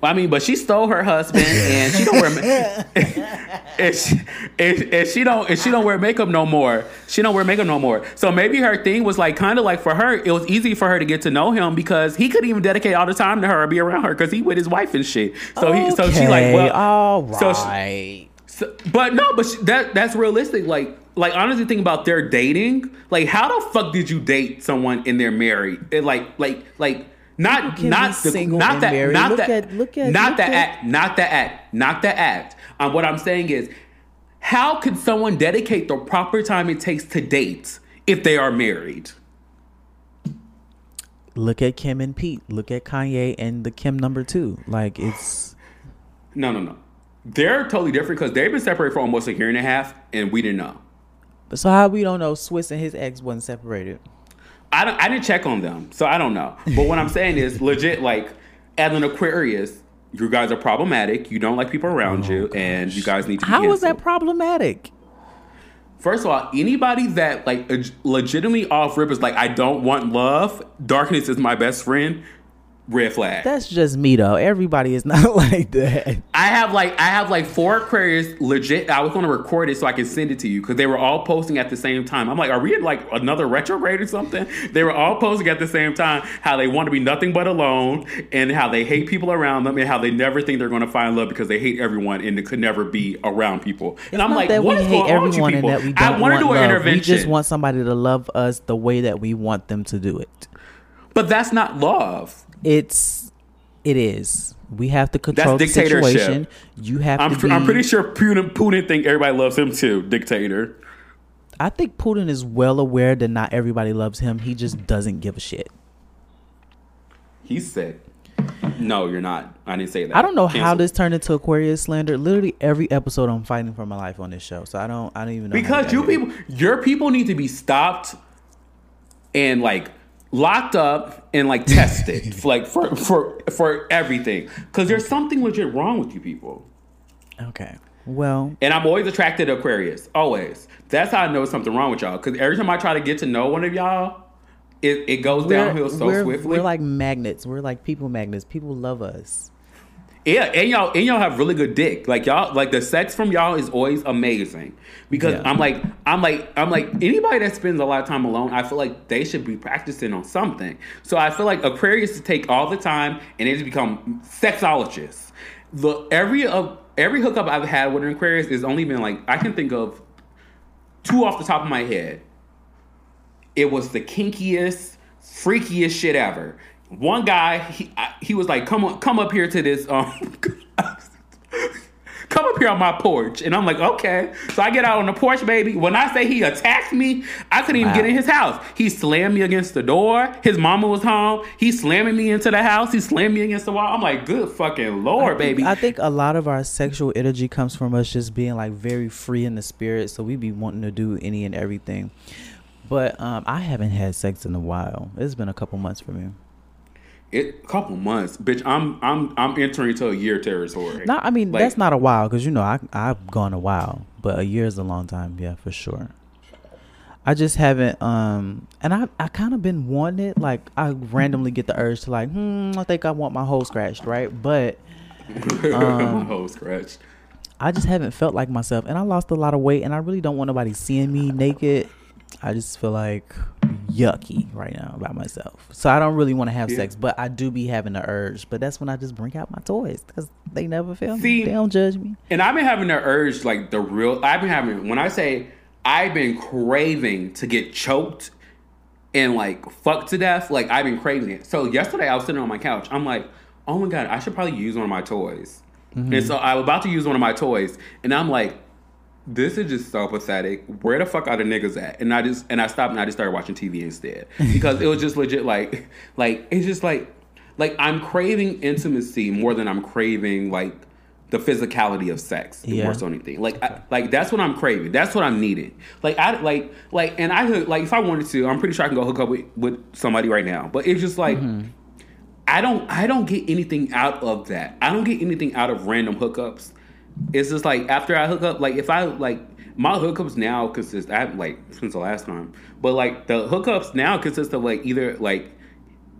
Well, I mean, but she stole her husband, and she don't wear, ma- and, she, and, and she don't, and she don't wear makeup no more. She don't wear makeup no more. So maybe her thing was like kind of like for her, it was easy for her to get to know him because he couldn't even dedicate all the time to her or be around her because he with his wife and shit. So he, so she like, Okay, well, all so she- right. So, but no, but that that's realistic. Like, like honestly, think about their dating. Like, how the fuck did you date someone and they're married? It, like, like, like. Not, not the, single not that, married. not Look that, at- look at- not look the at- act, not the act, not the act. Um, what I'm saying is, how could someone dedicate the proper time it takes to date if they are married? Look at Kim and Pete. Look at Kanye and the Kim number two. Like it's No, no, no. They're totally different because they've been separated for almost a year and a half, and we didn't know. so how we don't know Swizz and his ex wasn't separated. I don't. I didn't check on them, so I don't know. But what I'm saying is legit. Like as an Aquarius, you guys are problematic. You don't like people around oh, you, and you guys need to. Be How is that problematic? First of all, anybody that like legitimately off rip is like, I don't want love. Darkness is my best friend. Red flag. That's just me though. Everybody is not like that. I have like I have like four Aquarius legit. I was going to record it so I can send it to you because they were all posting at the same time. I'm like, are we in like another retrograde or something? They were all posting at the same time how they want to be nothing but alone and how they hate people around them and how they never think they're going to find love because they hate everyone and they could never be around people. And I'm like, that what we is hate on with you everyone and that we don't I want to do an intervention. We just want somebody to love us the way that we want them to do it. but that's not love. It's it is. We have to control the situation. You have I'm, to be. I'm pretty sure Putin, Putin think everybody loves him too, dictator. I think Putin is well aware that not everybody loves him. He just doesn't give a shit. He's sick. No, you're not. I didn't say that. I don't know how this turned into Aquarius slander. Literally every episode, I'm fighting for my life on this show. So I don't. I don't even know. because you people, your people need to be stopped and like locked up and like tested, like for for for everything. Because there's something legit wrong with you people. Okay. Well, And I'm always attracted to Aquarius. Always. That's how I know something wrong with y'all. Because every time I try to get to know one of y'all, it, it goes downhill so we're, swiftly. we're like magnets. We're like people magnets. People love us. Yeah, and y'all and y'all have really good dick. Like y'all, like the sex from y'all is always amazing. Because Yeah. I'm like, I'm like, I'm like anybody that spends a lot of time alone, I feel like they should be practicing on something. So I feel like Aquarius to take all the time and they just become sexologists. The every of every hookup I've had with an Aquarius is only been like I can think of two off the top of my head. It was the kinkiest, freakiest shit ever. One guy, he I, he was like, "Come on, come up here to this, um, come up here on my porch," and I'm like, "Okay." So I get out on the porch, baby. When I say he attacked me, I couldn't even Wow. get in his house. He slammed me against the door. His mama was home. He slamming me into the house. He slammed me against the wall. I'm like, "Good fucking lord, baby." I think a lot of our sexual energy comes from us just being like very free in the spirit, so we be wanting to do any and everything. But um, I haven't had sex in a while. It's been a couple months for me. It a couple months, bitch. I'm I'm I'm entering into a year territory. No, I mean Like- that's not a while because you know I I've gone a while, but a year is a long time. Yeah, for sure. I just haven't um and I I kind of been wanting it like I randomly get the urge to like hmm I think I want my hole scratched right but My whole scratch. I just haven't felt like myself and I lost a lot of weight and I really don't want nobody seeing me naked. I just feel like yucky right now about myself. So I don't really want to have Yeah. sex, but I do be having the urge. But that's when I just bring out my toys because they never me. See- They don't judge me. And I've been having the urge, like the real. I've been having when I say I've been craving to get choked and like fucked to death. Like I've been craving it. So yesterday I was sitting on my couch. I'm like, oh my god, I should probably use one of my toys. And mm-hmm. so I was about to use one of my toys, and I'm like, this is just so pathetic. Where the fuck are the niggas at? And I just and I stopped and I just started watching TV instead because it was just legit like like it's just like like I'm craving intimacy more than I'm craving like the physicality of sex Yeah. more so anything. Like I, like that's what I'm craving. That's what I'm needing. Like I like like and I could- like if I wanted to, I'm pretty sure I can go hook up with, with somebody right now. But it's just like mm-hmm. I don't I don't get anything out of that. I don't get anything out of random hookups. It's just like after I hook up, like if I like my hookups now consist I like since the last time. But like the hookups now consist of like either like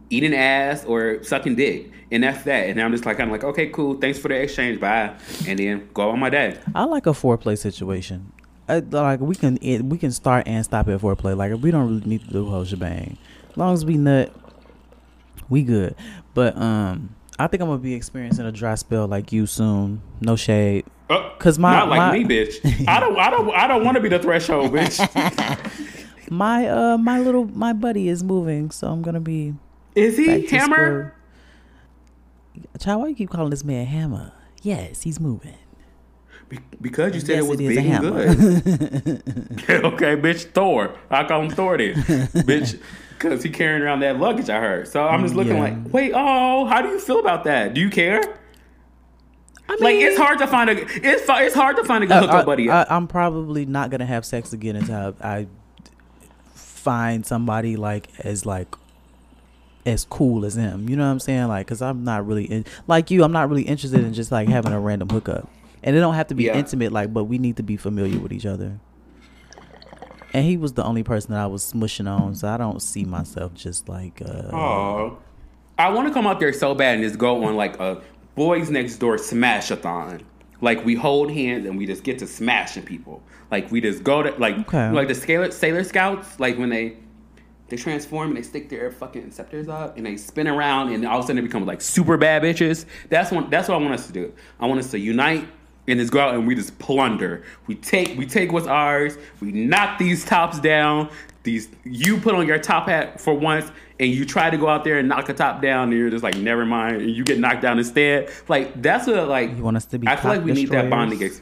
eating ass or sucking dick. And that's that. And I'm just like kind of like, okay, cool, thanks for the exchange, bye. And then go on my day. I like a foreplay situation. I, like we can it, we can start and stop at foreplay. Like we don't really need to do whole shebang. As long as we nut, we good. But um, I think I'm gonna be experiencing a dry spell like you soon. No shade. Uh, 'Cause my- not like my- me, bitch. I don't I don't I don't want to be the threshold, bitch. My uh my little my buddy is moving, so I'm gonna be Is he hammer? Child, why you keep calling this man Hammer? Yes, he's moving. Be- because you said Yes, it was it is a big and hammer. good. okay, bitch, Thor. I call him Thor then, bitch, because he carrying around that luggage. I heard. So I'm just looking Yeah. like, wait, oh, how do you feel about that? Do you care? I Like it's hard to find a it's it's hard to find a good I, hookup uh, buddy. I, am probably not gonna have sex again until I, I find somebody like as like as cool as him. You know what I'm saying? Like, cause I'm not really in, like you. I'm not really interested in just like having a random hookup, and it don't have to be Yeah. intimate. Like, but we need to be familiar with each other. And he was the only person that I was smushing on, so I don't see myself just like. uh Oh, I want to come out there so bad and just go on like a boys next door smash-a-thon. Like we hold hands and we just get to smashing people. Like we just go to like Okay. like the Sailor Sailor Scouts. Like when they they transform and they stick their fucking scepters up and they spin around and all of a sudden they become like super bad bitches. That's one. That's what I want us to do. I want us to unite and just go out and we just plunder. We take we take what's ours. We knock these tops down. These you put on your top hat for once and you try to go out there and knock a top down and you're just like never mind and you get knocked down instead. Like that's what like You want us to be I feel like we need that bonding. Ex-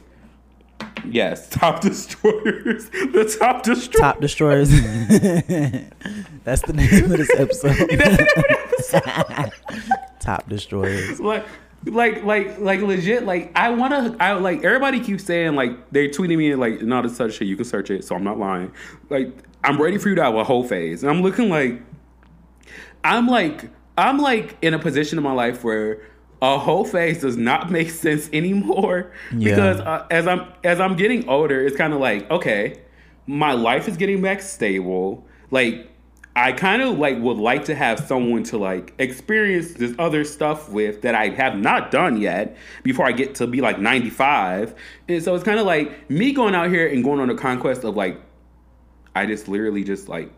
yes, top destroyers. the top destroyers. Top destroyers. That's the name of this episode. Top destroyers. like like like like legit like i want to i like everybody keeps saying like they're tweeting me like not a such shit you can search it so i'm not lying. Like i'm ready for you to have a whole phase. And i'm looking like i'm like i'm like in a position in my life where a whole phase does not make sense anymore Yeah. because uh, as i'm as i'm getting older it's kind of like okay my life is getting back stable. Like I kind of like would like to have someone to like experience this other stuff with that I have not done yet before I get to be like 95. And so it's kind of like me going out here and going on a conquest of like I just literally just like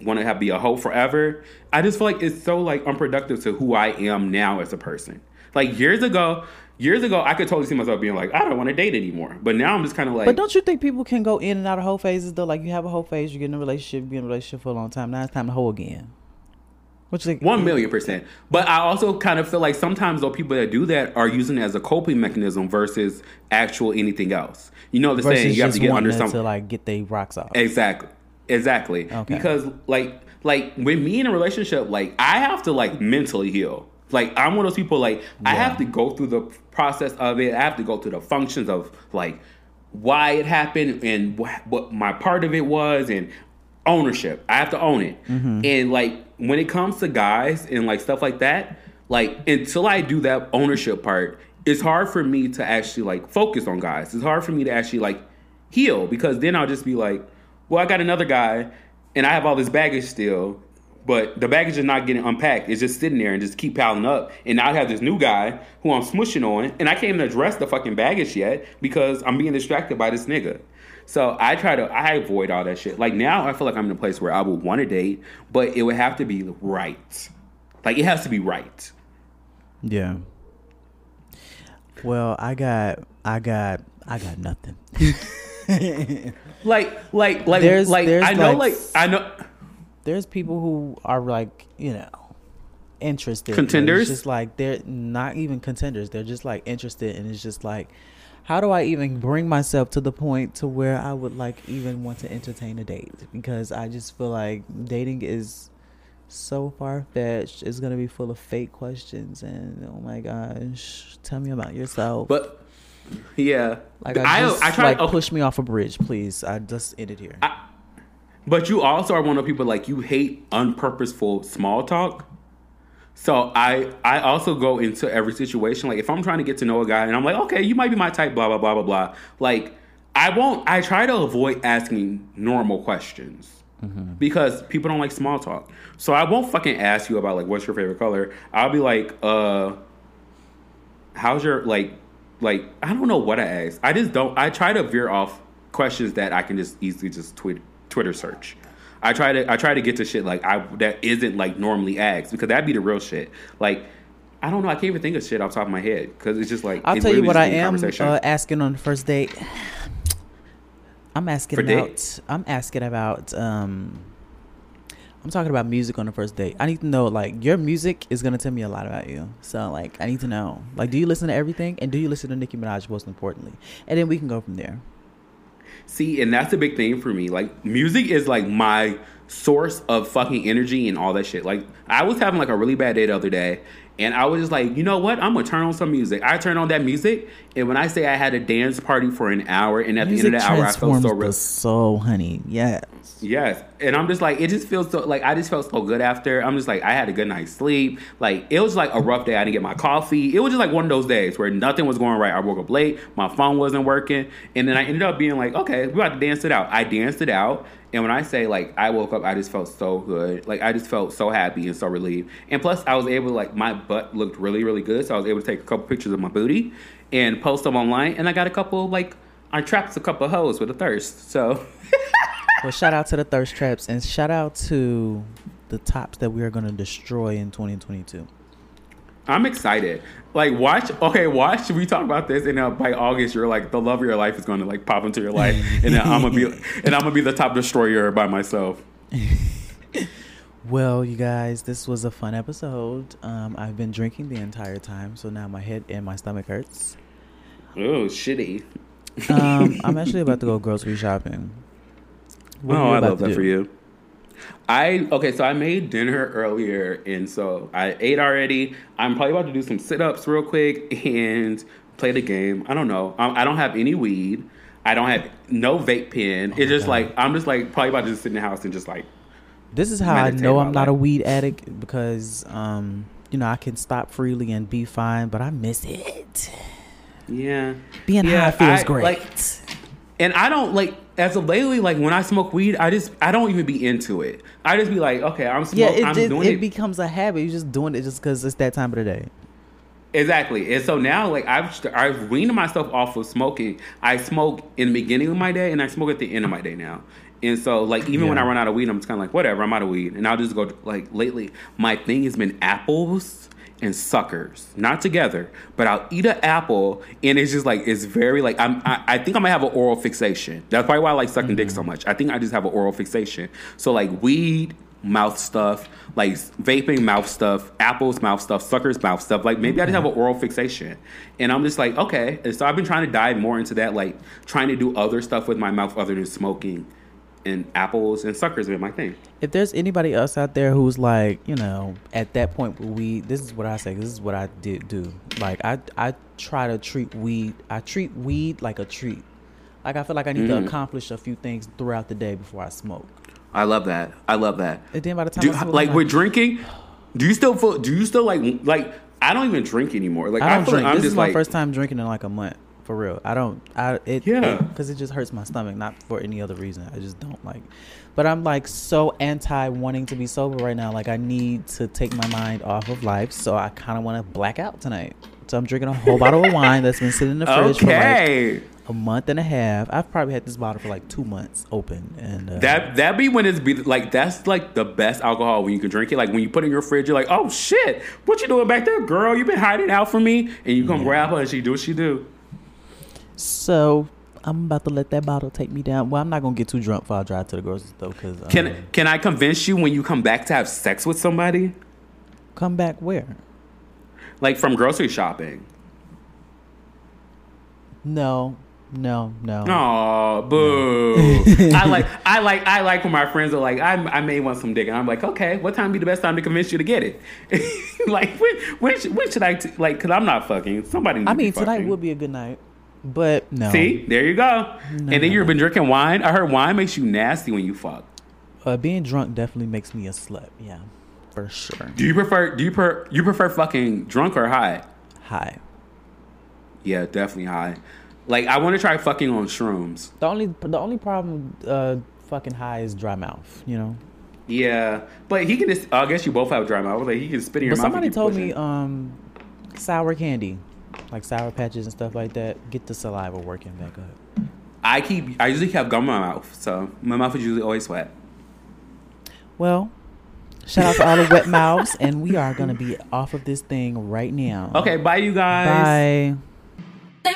want to have be a hoe forever. I just feel like it's so like unproductive to who I am now as a person. Like years ago, years ago, I could totally see myself being like, I don't want to date anymore. But now I'm just kind of like, But don't you think people can go in and out of whole phases though? Like you have a whole phase, you get in a relationship, be in a relationship for a long time. Now it's time to hoe again. What you think? One million percent. But I also kind of feel like sometimes though people that do that are using it as a coping mechanism versus actual anything else. You know the versus saying you have to get under something. to like get their rocks off. Exactly. Exactly. Okay. Because like like with me in a relationship, like I have to like mentally heal. Like I'm one of those people like I have to go through the process of it. I have to go through the functions of like why it happened and wh- what my part of it was and ownership. I have to own it. Mm-hmm. And like when it comes to guys and like stuff like that, like until I do that ownership part, it's hard for me to actually like focus on guys. It's hard for me to actually like heal because then I'll just be like, well, I got another guy and I have all this baggage still, but the baggage is not getting unpacked. It's just sitting there and just keep piling up. And now I have this new guy who I'm smushing on, and I can't even address the fucking baggage yet because I'm being distracted by this nigga. So I try to I avoid all that shit. Like now I feel like I'm in a place where I would want to date, but it would have to be right. Like it has to be right. Yeah. Well, I got, I got, I got nothing. Like like like There's- like there's I know like- like I know There's people who are like, you know, interested. Contenders? It's just like they're not even contenders. They're just like interested, and it's just like, how do I even bring myself to the point to where I would like even want to entertain a date? Because I just feel like dating is so far fetched. It's gonna be full of fake questions, and oh my gosh, tell me about yourself. but yeah. like I, just, I try like to okay, push me off a bridge, please. I just ended here. But you also are one of the people like you hate unpurposeful small talk. So I I also go into every situation like if I'm trying to get to know a guy and I'm like okay you might be my type blah blah blah blah blah like I won't I try to avoid asking normal questions because people don't like small talk. So I won't fucking ask you about like what's your favorite color. I'll be like uh how's your like like I don't know what I ask. I just don't. I try to veer off questions that I can just easily just tweet Twitter search. I try to I try to get to shit like I that isn't like normally asked because that'd be the real shit. Like I don't know. I can't even think of shit off the top of my head because it's just like I'll tell you what I am uh, asking on the first date. I'm asking For about. dates? I'm asking about. Um, I'm talking about music on the first date. I need to know like your music is gonna tell me a lot about you. So like I need to know like do you listen to everything and do you listen to Nicki Minaj most importantly, and then we can go from there. See, and that's a big thing for me. Like, music is like my source of fucking energy and all that shit. Like, I was having like a really bad day the other day, and I was just like, you know what? I'm gonna turn on some music. I turn on that music, and when I say I had a dance party for an hour, and at Music the end of the hour, I felt so real. soul, honey. Yes. And I'm just like, it just feels so like I just felt so good after. I'm just like, I had a good night's sleep. Like it was like a rough day. I didn't get my coffee. It was just like one of those days where nothing was going right. I woke up late. My phone wasn't working, and then I ended up being like, okay, we about to dance it out. I danced it out, and when I say like I woke up, I just felt so good. Like I just felt so happy and so relieved. And plus, I was able to, like my butt looked really really good, so I was able to take a couple pictures of my booty and post them online. And I got a couple like I trapped a couple hoes with a thirst. So. Well, shout out to the thirst traps and shout out to the tops that we are gonna destroy in 2022. I'm excited. Like, watch. Okay, watch. We talk about this, and uh, by August, you're like the love of your life is going to like pop into your life, and then I'm gonna be, and I'm gonna be the top destroyer by myself. Well, you guys, this was a fun episode. Um, I've been drinking the entire time, so now my head and my stomach hurts. Oh, shitty. Um, I'm actually about to go grocery shopping. What oh, I love that do? for you. I okay, so I made dinner earlier, and so I ate already. I'm probably about to do some sit ups real quick and play the game. I don't know. I, I don't have any weed. I don't have no vape pen. it's just God. like I'm just like probably about to just sit in the house and just like This is how I know I'm not a weed addict because, um, you know, I can stop freely and be fine, but I miss it. yeah. Being Yeah, high feels I- great. like, And I don't like as of lately, like when I smoke weed, I just I don't even be into it. I just be like, okay, I'm Yeah, smoking. it I'm just, doing it, it. becomes a habit. You're just doing it just because it's that time of the day. Exactly. And so now, like, I've I've weaned myself off of smoking. I smoke in the beginning of my day, and I smoke at the end of my day now. And so, like, even when I run out of weed, I'm just kind of like, whatever, I'm out of weed, and I'll just go. Like lately, my thing has been apples and suckers, not together, but I'll eat an apple, and it's just like it's very like I'm. I, I think I might have an oral fixation. That's probably why I like sucking dick so mm-hmm. much. I think I just have an oral fixation. So like weed, mouth stuff, like vaping mouth stuff, apples mouth stuff, suckers mouth stuff. Like maybe I just have an oral fixation. And I'm just like, okay. And so I've been trying to dive more into that, like trying to do other stuff with my mouth other than smoking. And apples and suckers have been my thing. If there's anybody else out there who's like, you know, at that point with weed, this is what I say. This is what I did do. Like I, I try to treat weed. I treat weed like a treat. Like I feel like I need Mm. to accomplish a few things throughout the day before I smoke. I love that. I love that. And then by the time Do, I like I'm with drinking, do you still feel? Do you still like like? I don't even drink anymore. Like I don't feel drink. Like I'm this just is my like first time drinking in like a month. For real, I don't. I it Yeah. because it, just hurts my stomach, not for any other reason. I just don't like. But I'm like so anti wanting to be sober right now. Like I need to take my mind off of life, so I kind of want to black out tonight. So I'm drinking a whole bottle of wine that's been sitting in the fridge for like a month and a half. I've probably had this bottle for like two months open, and uh, That that be when it's be like that's like the best alcohol when you can drink it. Like when you put it in your fridge, you're like, oh shit, what you doing back there, girl? You been hiding out from me, and you come grab her and she do what she do. So I'm about to let that bottle take me down. Well, I'm not gonna get too drunk before I drive to the grocery store because um, Can can I convince you when you come back to have sex with somebody, come back where? like from grocery shopping? No, no, no. Oh, boo! I like, I like, I like when my friends are like, I, I may want some dick, and I'm like, okay, what time be the best time to convince you to get it? like, when, when, should, when should I t- like? Because I'm not fucking. Somebody. Needs I to be mean, tonight would be a good night, but no. See, there you go. and then you've been drinking wine. I heard wine makes you nasty when you fuck. uh, being drunk definitely makes me a slut. Yeah, for sure. Do you prefer? Do you per? You prefer fucking drunk or high? High. Yeah, definitely high. Like I want to try fucking on shrooms. The only the only problem, uh, fucking high is dry mouth. You know. Yeah, but he can just. I guess you both have dry mouth. Like he can spit in your But mouth. somebody told pushing. me, um, sour candy, like sour patches and stuff like that, get the saliva working back up. I keep. I usually have gum in my mouth, so my mouth is usually always wet. Well, shout out to all the wet mouths, and we are gonna be off of this thing right now. Okay, bye, you guys. Bye.